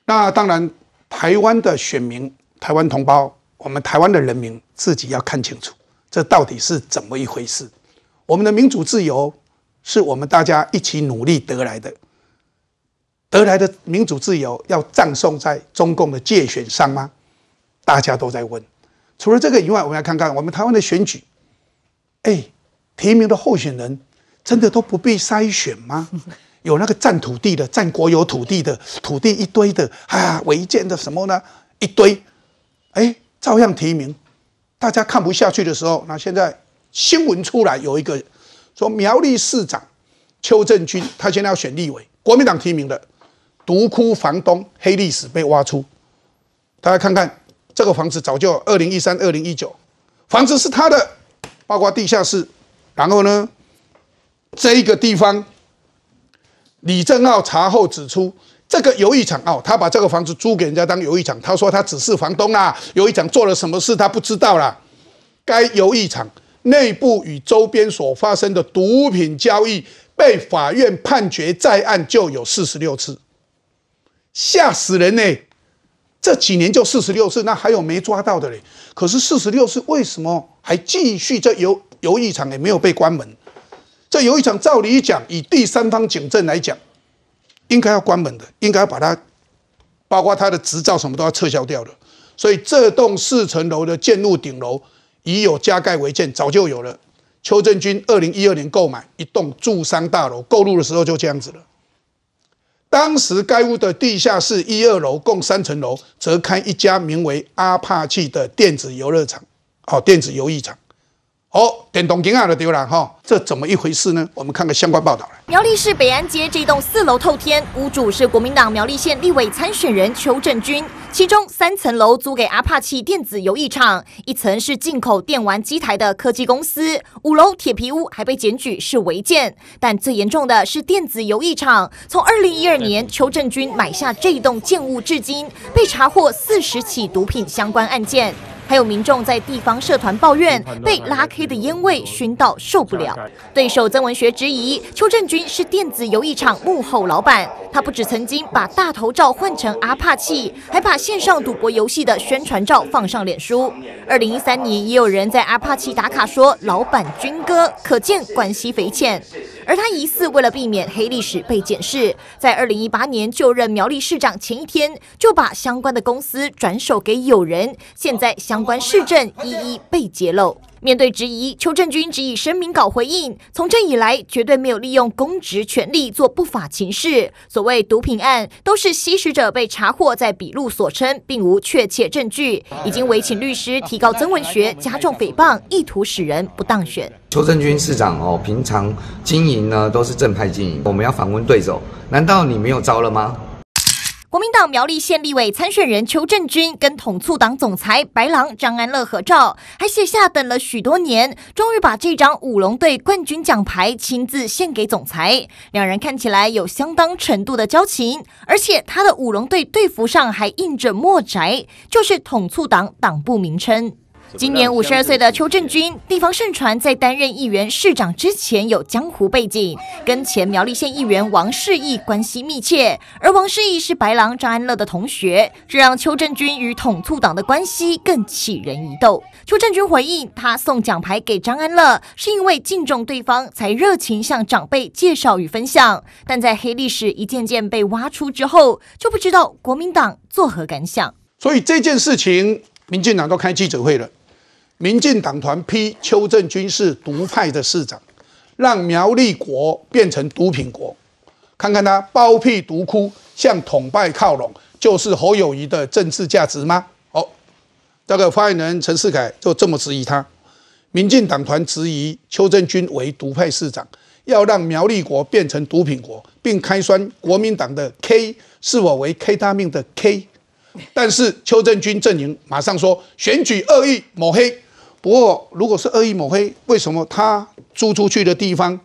那当然，台湾的选民、台湾同胞，我们台湾的人民自己要看清楚，这到底是怎么一回事？我们的民主自由是我们大家一起努力得来的，得来的民主自由要葬送在中共的界选上吗？大家都在问。除了这个以外，我们来看看我们台湾的选举，哎，提名的候选人真的都不必筛选吗？有那个占土地的、占国有土地的、土地一堆的啊，违建的什么呢？一堆，哎，照样提名。大家看不下去的时候，那现在新闻出来有一个说苗栗市长邱正军，他现在要选立委，国民党提名的，独窟房东黑历史被挖出。大家看看这个房子，早就二零一三、二零一九，房子是他的，包括地下室。然后呢，这一个地方。李正浩查后指出，这个游艺场哦，他把这个房子租给人家当游艺场。他说他只是房东啊，游艺场做了什么事他不知道啦。该游艺场内部与周边所发生的毒品交易，被法院判决在案就有四十六次，吓死人呢！这几年就四十六次，那还有没抓到的嘞？可是四十六次为什么还继续？这游游艺场也没有被关门。这有一场，照理讲，以第三方警政来讲，应该要关门的，应该要把它，包括它的执照什么都要撤销掉的。所以这栋四层楼的建筑顶楼已有加盖违建，早就有了。邱正军二零一二年购买一栋住商大楼，购入的时候就这样子了。当时该屋的地下室一二楼共三层楼，则开一家名为阿帕契的电子游乐场，好，电子游艺场。哦，电动警啊就丢了哈，这怎么一回事呢？我们看个相关报道。苗栗市北安街这栋四楼透天，屋主是国民党苗栗县立委参选人邱正军。其中三层楼租给阿帕奇电子游艺场，一层是进口电玩机台的科技公司，五楼铁皮屋还被检举是违建。但最严重的是电子游艺场，从二零一二年邱正军买下这栋建物至今，被查获四十起毒品相关案件。还有民众在地方社团抱怨被拉 K 的烟味熏到受不了。对手曾文学质疑邱正军是电子游艺场幕后老板，他不止曾经把大头照换成阿帕契，还把线上赌博游戏的宣传照放上脸书。二零一三年也有人在阿帕契打卡说老板军哥，可见关系匪浅。而他疑似为了避免黑历史被检视，在二零一八年就任苗栗市长前一天，就把相关的公司转手给友人，现在相关市政一一被揭露。面对质疑，邱正军只以声明稿回应：从政以来，绝对没有利用公职权力做不法情事。所谓毒品案，都是吸食者被查获在笔录所称，并无确切证据。已经委请律师提高曾文学，加重诽谤，意图使人不当选。邱正军市长哦，平常经营呢都是正派经营，我们要反问对手：难道你没有招了吗？国民党苗栗县立委参选人邱正军跟统促党总裁白狼张安乐合照，还写下等了许多年，终于把这张舞龙队冠军奖牌亲自献给总裁。两人看起来有相当程度的交情，而且他的舞龙队队服上还印着“墨宅”，就是统促党党部名称。今年五十二岁的邱正军，地方盛传在担任议员、市长之前有江湖背景，跟前苗栗县议员王世义关系密切。而王世义是白狼张安乐的同学，这让邱正军与统促党的关系更起人疑窦。邱正军回应，他送奖牌给张安乐，是因为敬重对方，才热情向长辈介绍与分享。但在黑历史一件件被挖出之后，就不知道国民党作何感想。所以这件事情，民进党都开记者会了。民进党团批邱正军是独派的市长，让苗栗国变成毒品国。看看他包庇毒窟，向统派靠拢，就是侯友谊的政治价值吗？哦，这个发言人陈世凯就这么质疑他。民进党团质疑邱正军为独派市长，要让苗栗国变成毒品国，并开酸国民党的 K 是否为 K 大命的 K。但是邱正军阵营马上说选举恶意抹黑。不过，如果是恶意抹黑，为什么他租出去的地方，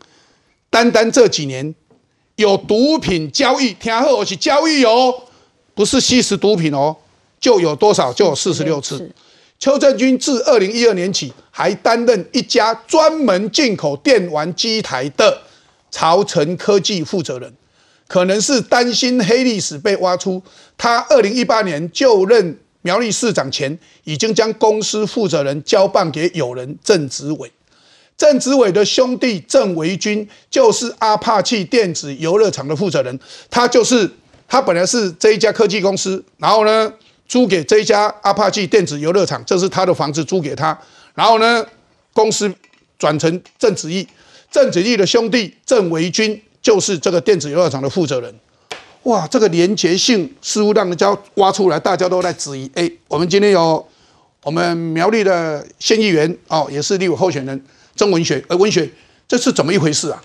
单单这几年有毒品交易，听后，是交易哦，不是吸食毒品哦，就有多少就有四十六次。邱正军自二零一二年起，还担任一家专门进口电玩机台的朝城科技负责人，可能是担心黑历史被挖出。他二零一八年就任苗栗市长前，已经将公司负责人交办给友人郑子伟。郑子伟的兄弟郑维军就是阿帕契电子游乐场的负责人，他就是他本来是这一家科技公司，然后呢租给这一家阿帕契电子游乐场，这是他的房子租给他，然后呢公司转成郑子义，郑子义的兄弟郑维军就是这个电子游乐场的负责人。哇，这个连结性似乎让人家挖出来，大家都在质疑。哎，我们今天有我们苗栗的县议员哦，也是立委候选人。曾文学，呃，文学，这是怎么一回事啊？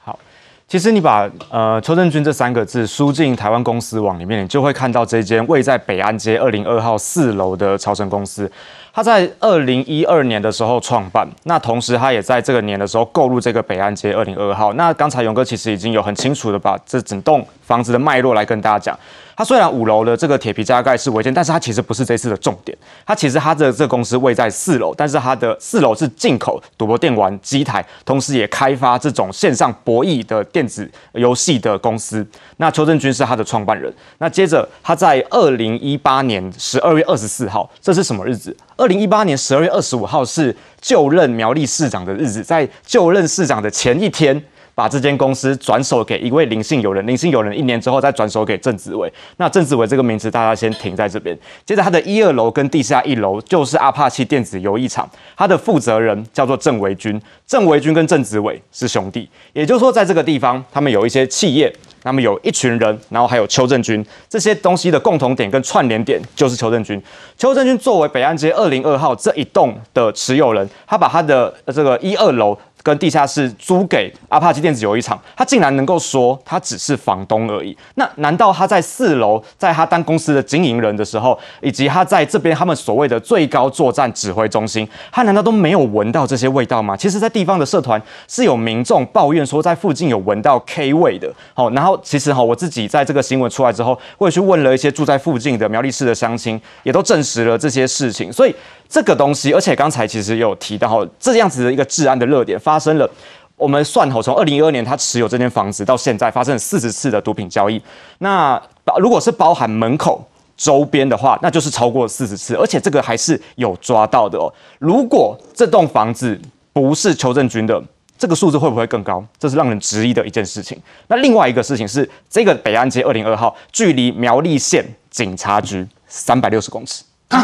好，其实你把呃邱正军这三个字输进台湾公司网里面，你就会看到这间位在北安街二零二号四楼的超城公司。他在二零一二年的时候创办，那同时他也在这个年的时候购入这个北安街二零二号。那刚才勇哥其实已经有很清楚的把这整栋房子的脉络来跟大家讲。它虽然五楼的这个铁皮加盖是违建，但是它其实不是这次的重点。它其实它的这个公司位在四楼，但是它的四楼是进口赌博电玩机台，同时也开发这种线上博弈的电子游戏的公司。那邱正军是他的创办人。那接着他在二零一八年十二月二十四号，这是什么日子？二零一八年十二月二十五号是就任苗栗市长的日子，在就任市长的前一天。把这间公司转手给一位林姓友人，林姓友人一年之后再转手给郑子伟。那郑子伟这个名字大家先停在这边。接着他的一二楼跟地下一楼就是阿帕奇电子游艺场，他的负责人叫做郑维军。郑维军跟郑子伟是兄弟，也就是说在这个地方他们有一些企业，那么有一群人，然后还有邱正军这些东西的共同点跟串联点就是邱正军。邱正军作为北岸街二零二号这一栋的持有人，他把他的这个一二楼。跟地下室租给阿帕奇电子游艺场，他竟然能够说他只是房东而已。那难道他在四楼，在他当公司的经营人的时候，以及他在这边他们所谓的最高作战指挥中心，他难道都没有闻到这些味道吗？其实，在地方的社团是有民众抱怨说，在附近有闻到 K 味的。好，然后其实哈，我自己在这个新闻出来之后，我也去问了一些住在附近的苗栗市的乡亲，也都证实了这些事情。所以。这个东西，而且刚才其实有提到，这样子的一个治安的热点发生了。我们算好，从二零一二年他持有这间房子到现在，发生了四十次的毒品交易。那如果是包含门口周边的话，那就是超过四十次，而且这个还是有抓到的哦。如果这栋房子不是邱正军的，这个数字会不会更高？这是让人质疑的一件事情。那另外一个事情是，这个北安街二零二号距离苗栗县警察局三百六十公尺啊。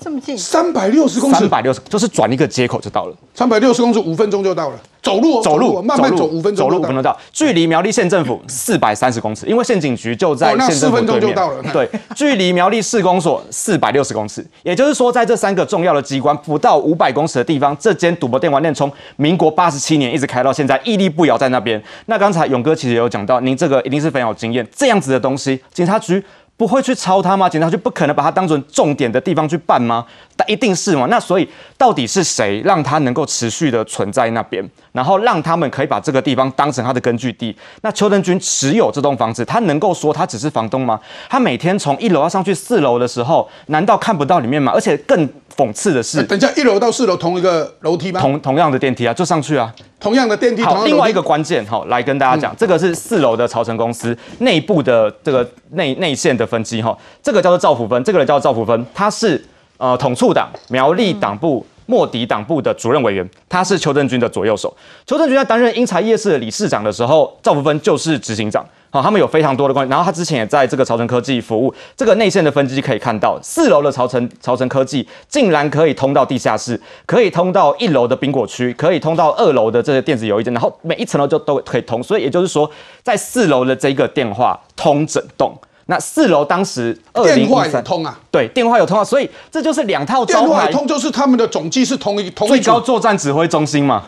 这么近，三百六十公尺，三百六十就是转一个接口就到了。三百六十公尺，五分钟就到了。走路，走路，慢慢走，五分钟，走路五分钟到。距离苗栗县政府四百三十公尺，因为县警局就在县政府对面。对，距离苗栗市公所四百六十公尺，也就是说，在这三个重要的机关不到五百公尺的地方，这间赌博电玩店从民国八十七年一直开到现在，屹立不摇在那边。那刚才勇哥其实有讲到，您这个一定是非常有经验，这样子的东西，警察局。不会去抄他吗？警察局不可能把他当成重点的地方去办吗？但一定是嘛？那所以到底是谁让他能够持续的存在那边，然后让他们可以把这个地方当成他的根据地？那邱正军持有这栋房子，他能够说他只是房东吗？他每天从一楼要上去四楼的时候，难道看不到里面吗？而且更讽刺的是，等一下一楼到四楼同一个楼梯吗？同同样的电梯啊，就上去啊。同样的电梯，好，另外一个关键，好，来跟大家讲，这个是四楼的朝成公司内部的这个内内线的分机，哈，这个叫做赵福芬，这个人叫赵福芬，他是呃统促党苗栗党部莫迪党部的主任委员，他是邱正军的左右手，邱正军在担任英才夜市的理事长的时候，赵福芬就是执行长。好，他们有非常多的关系。然后他之前也在这个朝城科技服务，这个内线的分机可以看到，四楼的朝城朝城科技竟然可以通到地下室，可以通到一楼的宾果区，可以通到二楼的这些电子邮件，然后每一层楼就都可以通。所以也就是说，在四楼的这个电话通整栋。那四楼当时电话也通啊？对，电话有通啊。所以这就是两套招牌通，就是他们的总机是同一同最高作战指挥中心嘛。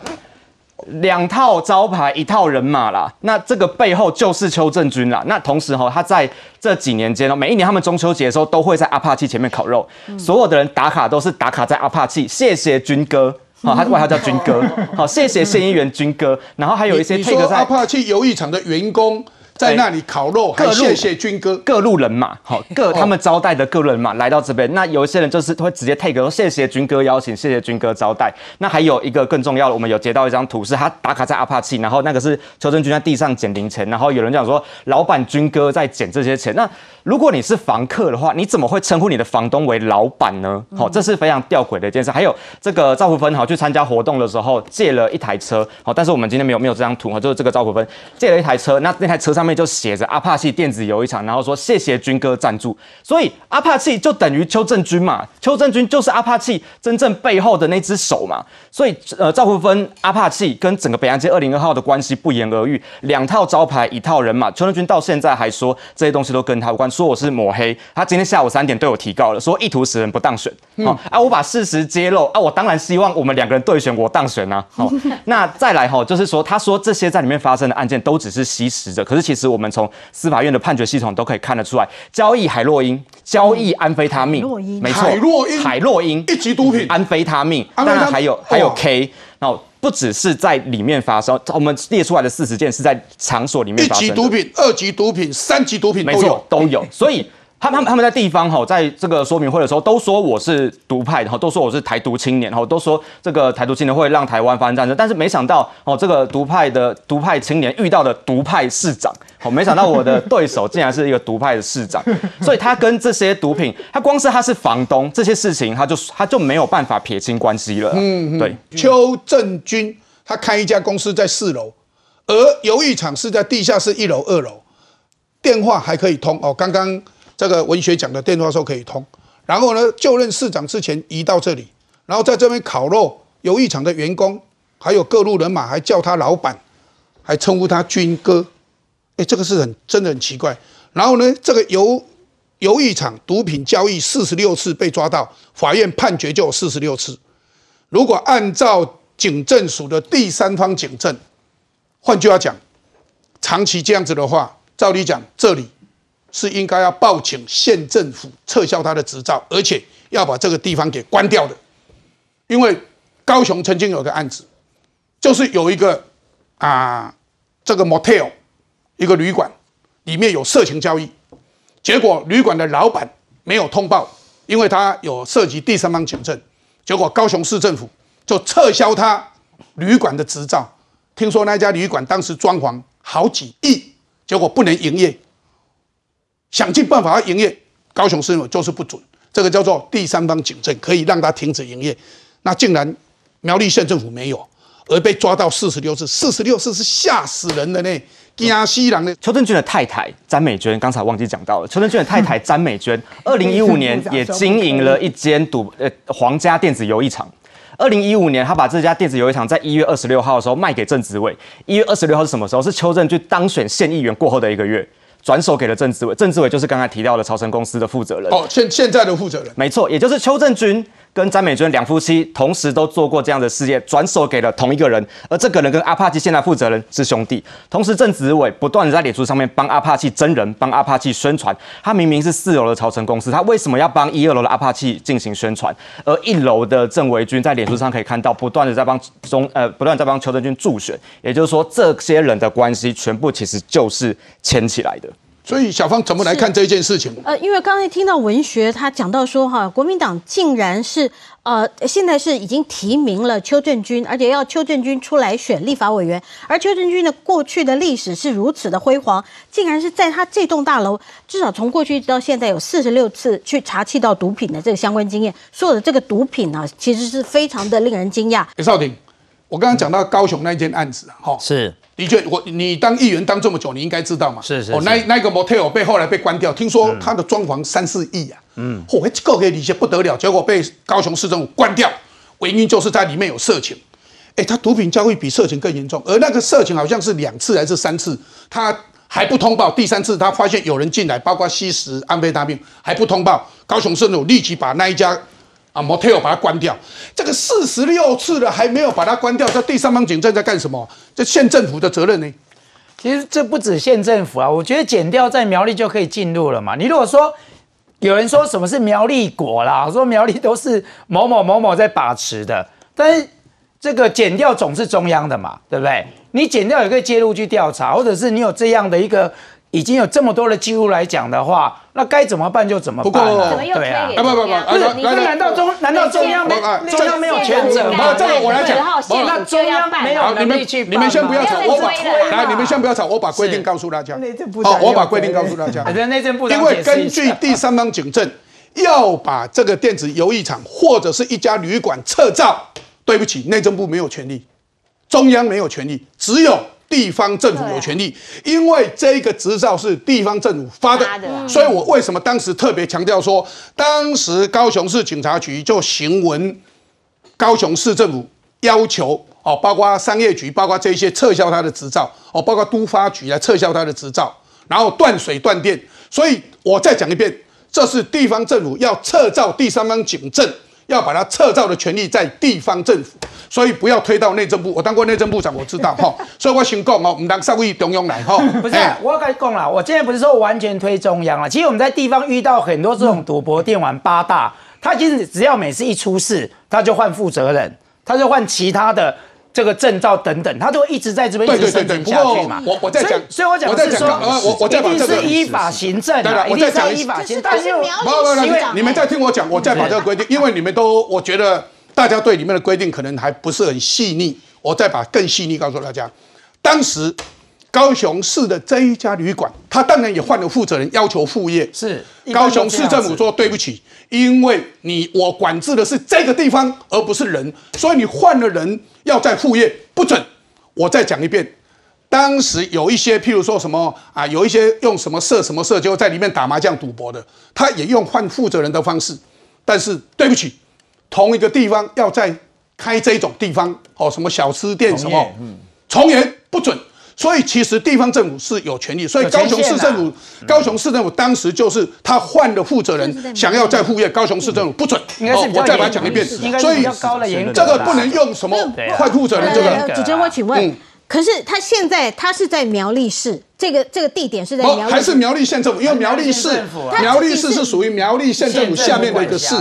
两套招牌，一套人马啦。那这个背后就是邱正军啦。那同时哈，他在这几年间呢，每一年他们中秋节的时候都会在阿帕契前面烤肉，所有的人打卡都是打卡在阿帕契，谢谢军哥。好，他外号叫军哥。好，谢谢县议员军哥。然后还有一些配合在阿帕契游艺场的员工。在那里烤肉，还谢谢军哥各路人马，好各他们招待的各路人马来到这边。那有一些人就是会直接 take 说谢谢军哥邀请，谢谢军哥招待。那还有一个更重要的，我们有截到一张图，是他打卡在阿帕奇，然后那个是邱正军在地上捡零钱，然后有人讲说老板军哥在捡这些钱。那如果你是房客的话，你怎么会称呼你的房东为老板呢？好，这是非常吊诡的一件事。还有这个赵福芬，好去参加活动的时候借了一台车，好，但是我们今天没有没有这张图，哈，就是这个赵福芬借了一台车，那那台车上面就写着阿帕契电子游一场，然后说谢谢军哥赞助，所以阿帕契就等于邱正军嘛，邱正军就是阿帕契真正背后的那只手嘛，所以呃赵福芬阿帕契跟整个北洋街二零二号的关系不言而喻，两套招牌一套人马，邱正军到现在还说这些东西都跟他有关。说我是抹黑，他今天下午三点对我提告了，说意图使人不当选。好啊，我把事实揭露啊，我当然希望我们两个人对选，我当选啊。好，那再来哈，就是说他说这些在里面发生的案件都只是吸食者，可是其实我们从司法院的判决系统都可以看得出来，交易海洛因、交易安非他命，没错，海洛因、海洛因一级毒品，安非他命，当然还有还有 K，然后。不只是在里面发生，我们列出来的四十件是在场所里面发生。一级毒品、二级毒品、三级毒品都有，都有。所以他们他们在地方哈，在这个说明会的时候都说我是独派，然后都说我是台独青年，然后都说这个台独青年会让台湾发生战争。但是没想到哦，这个独派的独派青年遇到的独派市长。哦，没想到我的对手竟然是一个独派的市长，所以他跟这些毒品，他光是他是房东这些事情，他就他就没有办法撇清关系了。嗯，对。邱正军他开一家公司在四楼，而游艺场是在地下室一楼、二楼，电话还可以通哦。刚刚这个文学奖的电话说可以通，然后呢，就任市长之前移到这里，然后在这边烤肉，游艺场的员工还有各路人马还叫他老板，还称呼他军哥。哎，这个是很真的很奇怪。然后呢，这个游游艺场毒品交易四十六次被抓到，法院判决就有四十六次。如果按照警政署的第三方警政，换句话讲，长期这样子的话，照理讲，这里是应该要报请县政府撤销他的执照，而且要把这个地方给关掉的。因为高雄曾经有个案子，就是有一个啊，这个 motel。一个旅馆里面有色情交易，结果旅馆的老板没有通报，因为他有涉及第三方警政，结果高雄市政府就撤销他旅馆的执照。听说那家旅馆当时装潢好几亿，结果不能营业，想尽办法要营业，高雄市政府就是不准。这个叫做第三方警政，可以让他停止营业。那竟然苗栗县政府没有，而被抓到四十六次，四十六次是吓死人的呢。亚西郎的邱正军的太太詹美娟，刚才忘记讲到了。邱正军的太太詹美娟，二零一五年也经营了一间赌呃皇家电子游艺场。二零一五年，他把这家电子游艺场在一月二十六号的时候卖给郑子伟。一月二十六号是什么时候？是邱正军当选县议员过后的一个月。转手给了郑志伟，郑志伟就是刚才提到的朝城公司的负责人。哦，现现在的负责人，没错，也就是邱正军跟詹美娟两夫妻，同时都做过这样的事业，转手给了同一个人，而这个人跟阿帕奇现在负责人是兄弟。同时，郑子伟不断的在脸书上面帮阿帕奇真人，帮阿帕奇宣传。他明明是四楼的朝城公司，他为什么要帮一二楼的阿帕奇进行宣传？而一楼的郑维军在脸书上可以看到，不断的在帮中呃，不断在帮邱正军助选。也就是说，这些人的关系全部其实就是牵起来的。所以小芳怎么来看这件事情？呃，因为刚才听到文学他讲到说，哈，国民党竟然是呃，现在是已经提名了邱正军，而且要邱正军出来选立法委员。而邱正军的过去的历史是如此的辉煌，竟然是在他这栋大楼，至少从过去到现在有四十六次去查缉到毒品的这个相关经验。所有的这个毒品呢，其实是非常的令人惊讶。李少廷，我刚刚讲到高雄那件案子，哈，是。的确，我你当议员当这么久，你应该知道嘛。是是。哦，那那个 motel 被后来被关掉，听说他的装潢三四亿啊。嗯。嚯，这个以理解不得了，结果被高雄市政府关掉，原因就是在里面有色情。哎，他毒品交易比色情更严重，而那个色情好像是两次还是三次，他还不通报，第三次他发现有人进来，包括吸食安非他命，还不通报，高雄市政府立即把那一家。啊，motel 把它关掉，这个四十六次了还没有把它关掉，这第三方警政在干什么？这县政府的责任呢？其实这不止县政府啊，我觉得剪掉在苗栗就可以进入了嘛。你如果说有人说什么是苗栗国啦，说苗栗都是某某某某在把持的，但是这个剪掉总是中央的嘛，对不对？你减掉也可以介入去调查，或者是你有这样的一个已经有这么多的记录来讲的话，那该怎么办就怎么办啊。对啊，不不不，不是，那难道中难道中央没中央没有权责吗？这个我来讲，那中央没有能力去你们先不要吵，我把来，你们先不要吵，我把规定告诉大家。好，我把规定告诉大家。内政部因为根据第三方警政，要把这个电子游艺场或者是一家旅馆撤照，对不起，内政部没有权利，中央没有权利，只有地方政府有权利。因为这个执照是地方政府发的，所以我为什么当时特别强调说，当时高雄市警察局就行文高雄市政府要求哦，包括商业局，包括这些撤销他的执照哦，包括都发局来撤销他的执照，然后断水断电。所以我再讲一遍，这是地方政府要撤照第三方警政，要把它撤照的权利在地方政府，所以不要推到内政部。我当过内政部长，我知道 哈，所以我先讲哦，我们当上位中央来哈。不是，我要跟你讲了，我今天不是说完全推中央了，其实我们在地方遇到很多这种赌博、电玩八大，他其实只要每次一出事，他就换负责人，他就换其他的。这个证照等等，他都会一直在这边一直申请下去嘛。我我在讲，所以我讲是说，我我再把这个一定是依法行政，对了，我再讲依法行政。但是苗栗因为你们在听我讲，我再把这个规定，因为你们都我觉得大家对里面的规定可能还不是很细腻，我再把更细腻告诉大家。当时高雄市的这一家旅馆，他当然也换了负责人，要求复业。是高雄市政府说对不起，因为你我管制的是这个地方，而不是人，所以你换了人。要再复业不准，我再讲一遍。当时有一些，譬如说什么啊，有一些用什么社什么社就在里面打麻将赌博的，他也用换负责人的方式。但是对不起，同一个地方要再开这种地方哦，什么小吃店什么，重演不准。所以其实地方政府是有权利，所以高雄市政府，高雄市政府当时就是他换了负责人，想要再复业，高雄市政府不准。我再把它讲一遍，所以这个不能用什么换负责人这个。主持人，我请问，可是他现在他是在苗栗市，这个这个地点是在苗栗，还是苗栗县政府？因为苗栗市，苗栗市是属于苗栗县政府下面的一个市，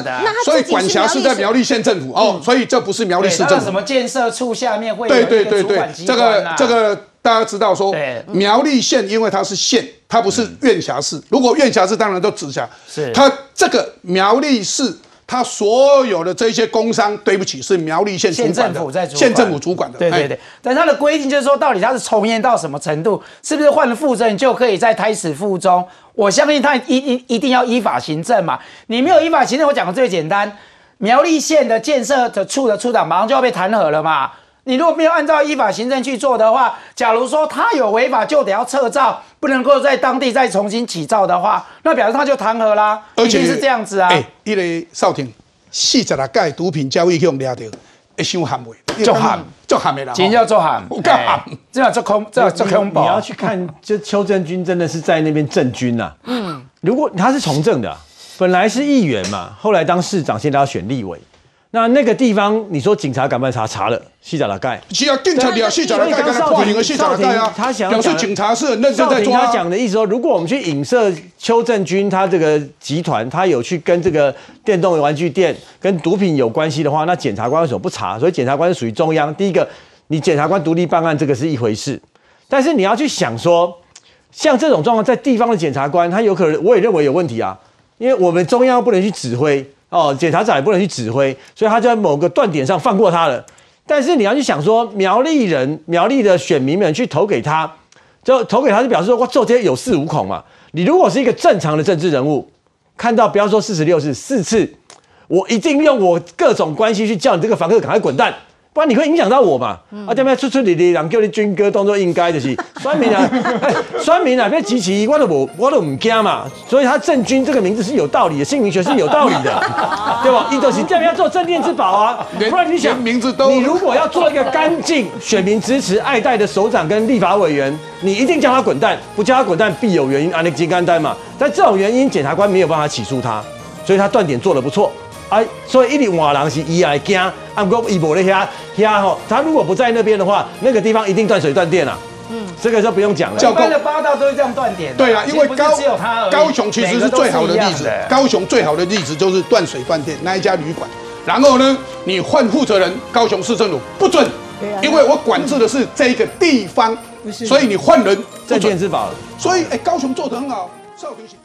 所以管辖是在苗栗县政府哦，所以这不是苗栗市政府。什么建设处下面会？对对对对，这个这个。大家知道说，苗栗县因为它是县，它不是院辖市。如果院辖市，当然都直辖。是它这个苗栗市，它所有的这些工商，对不起，是苗栗县县政府在县政府主管的。对对对。但他的规定就是说，到底他是从严到什么程度？是不是换了副政就可以在胎死腹中？我相信他一一一定要依法行政嘛。你没有依法行政，我讲的最简单，苗栗县的建设的处的处长马上就要被弹劾了嘛。你如果没有按照依法行政去做的话，假如说他有违法，就得要撤照，不能够在当地再重新起造的话，那表示他就弹劾啦。而且是这样子啊。哎，一个少廷，四十来盖毒品交易去用抓到，一箱含味，就含就含没了。今天要做含，我干含，这样做空，这样做空包。你要去看，就邱正军真的是在那边政军呐。嗯，如果他是从政的，本来是议员嘛，后来当市长，现在要选立委。那那个地方，你说警察敢不敢查？查了，细找了盖。是啊，警察啊，细甲拉盖，跟他报警的细找了盖啊。他想表示警察是很认真在抓。他讲的意思说，如果我们去影射邱正军他这个集团，他有去跟这个电动玩具店、跟毒品有关系的话，那检察官为什么不查？所以检察官是属于中央。第一个，你检察官独立办案，这个是一回事。但是你要去想说，像这种状况，在地方的检察官，他有可能，我也认为有问题啊，因为我们中央不能去指挥。哦，检察长也不能去指挥，所以他就在某个断点上放过他了。但是你要去想说，苗栗人、苗栗的选民们去投给他，就投给他，就表示说，我做这些有恃无恐嘛。你如果是一个正常的政治人物，看到不要说四十六次、四次，我一定用我各种关系去叫你这个房客赶快滚蛋。不然你会影响到我嘛？啊，这边出出里里人叫你军哥，当作应该的是。酸民啊，酸民啊，别急起，我都不，我都唔惊嘛。所以他郑军这个名字是有道理的，姓名学是有道理的，对吧？一都是这边要做镇店之宝啊。不然你想，名字都，你如果要做一个干净、选民支持、爱戴的首长跟立法委员，你一定叫他滚蛋，不叫他滚蛋必有原因。啊，那金刚丹嘛，但这种原因检察官没有办法起诉他，所以他断点做的不错。哎，所以一定换人是伊来惊，啊，不过伊无咧遐遐吼，他如果不在那边的话，那个地方一定断水断电了。嗯，这个就不用讲了。一般的八道都是这样断电。对啊，因为高高雄其实是最好的例子。高雄最好的例子就是断水断电那一家旅馆。然后呢，你换负责人，高雄市政府不准对啊因为我管制的是这个地方，不是所以你换人不在准电之宝。所以哎，高雄做得很好，少平行。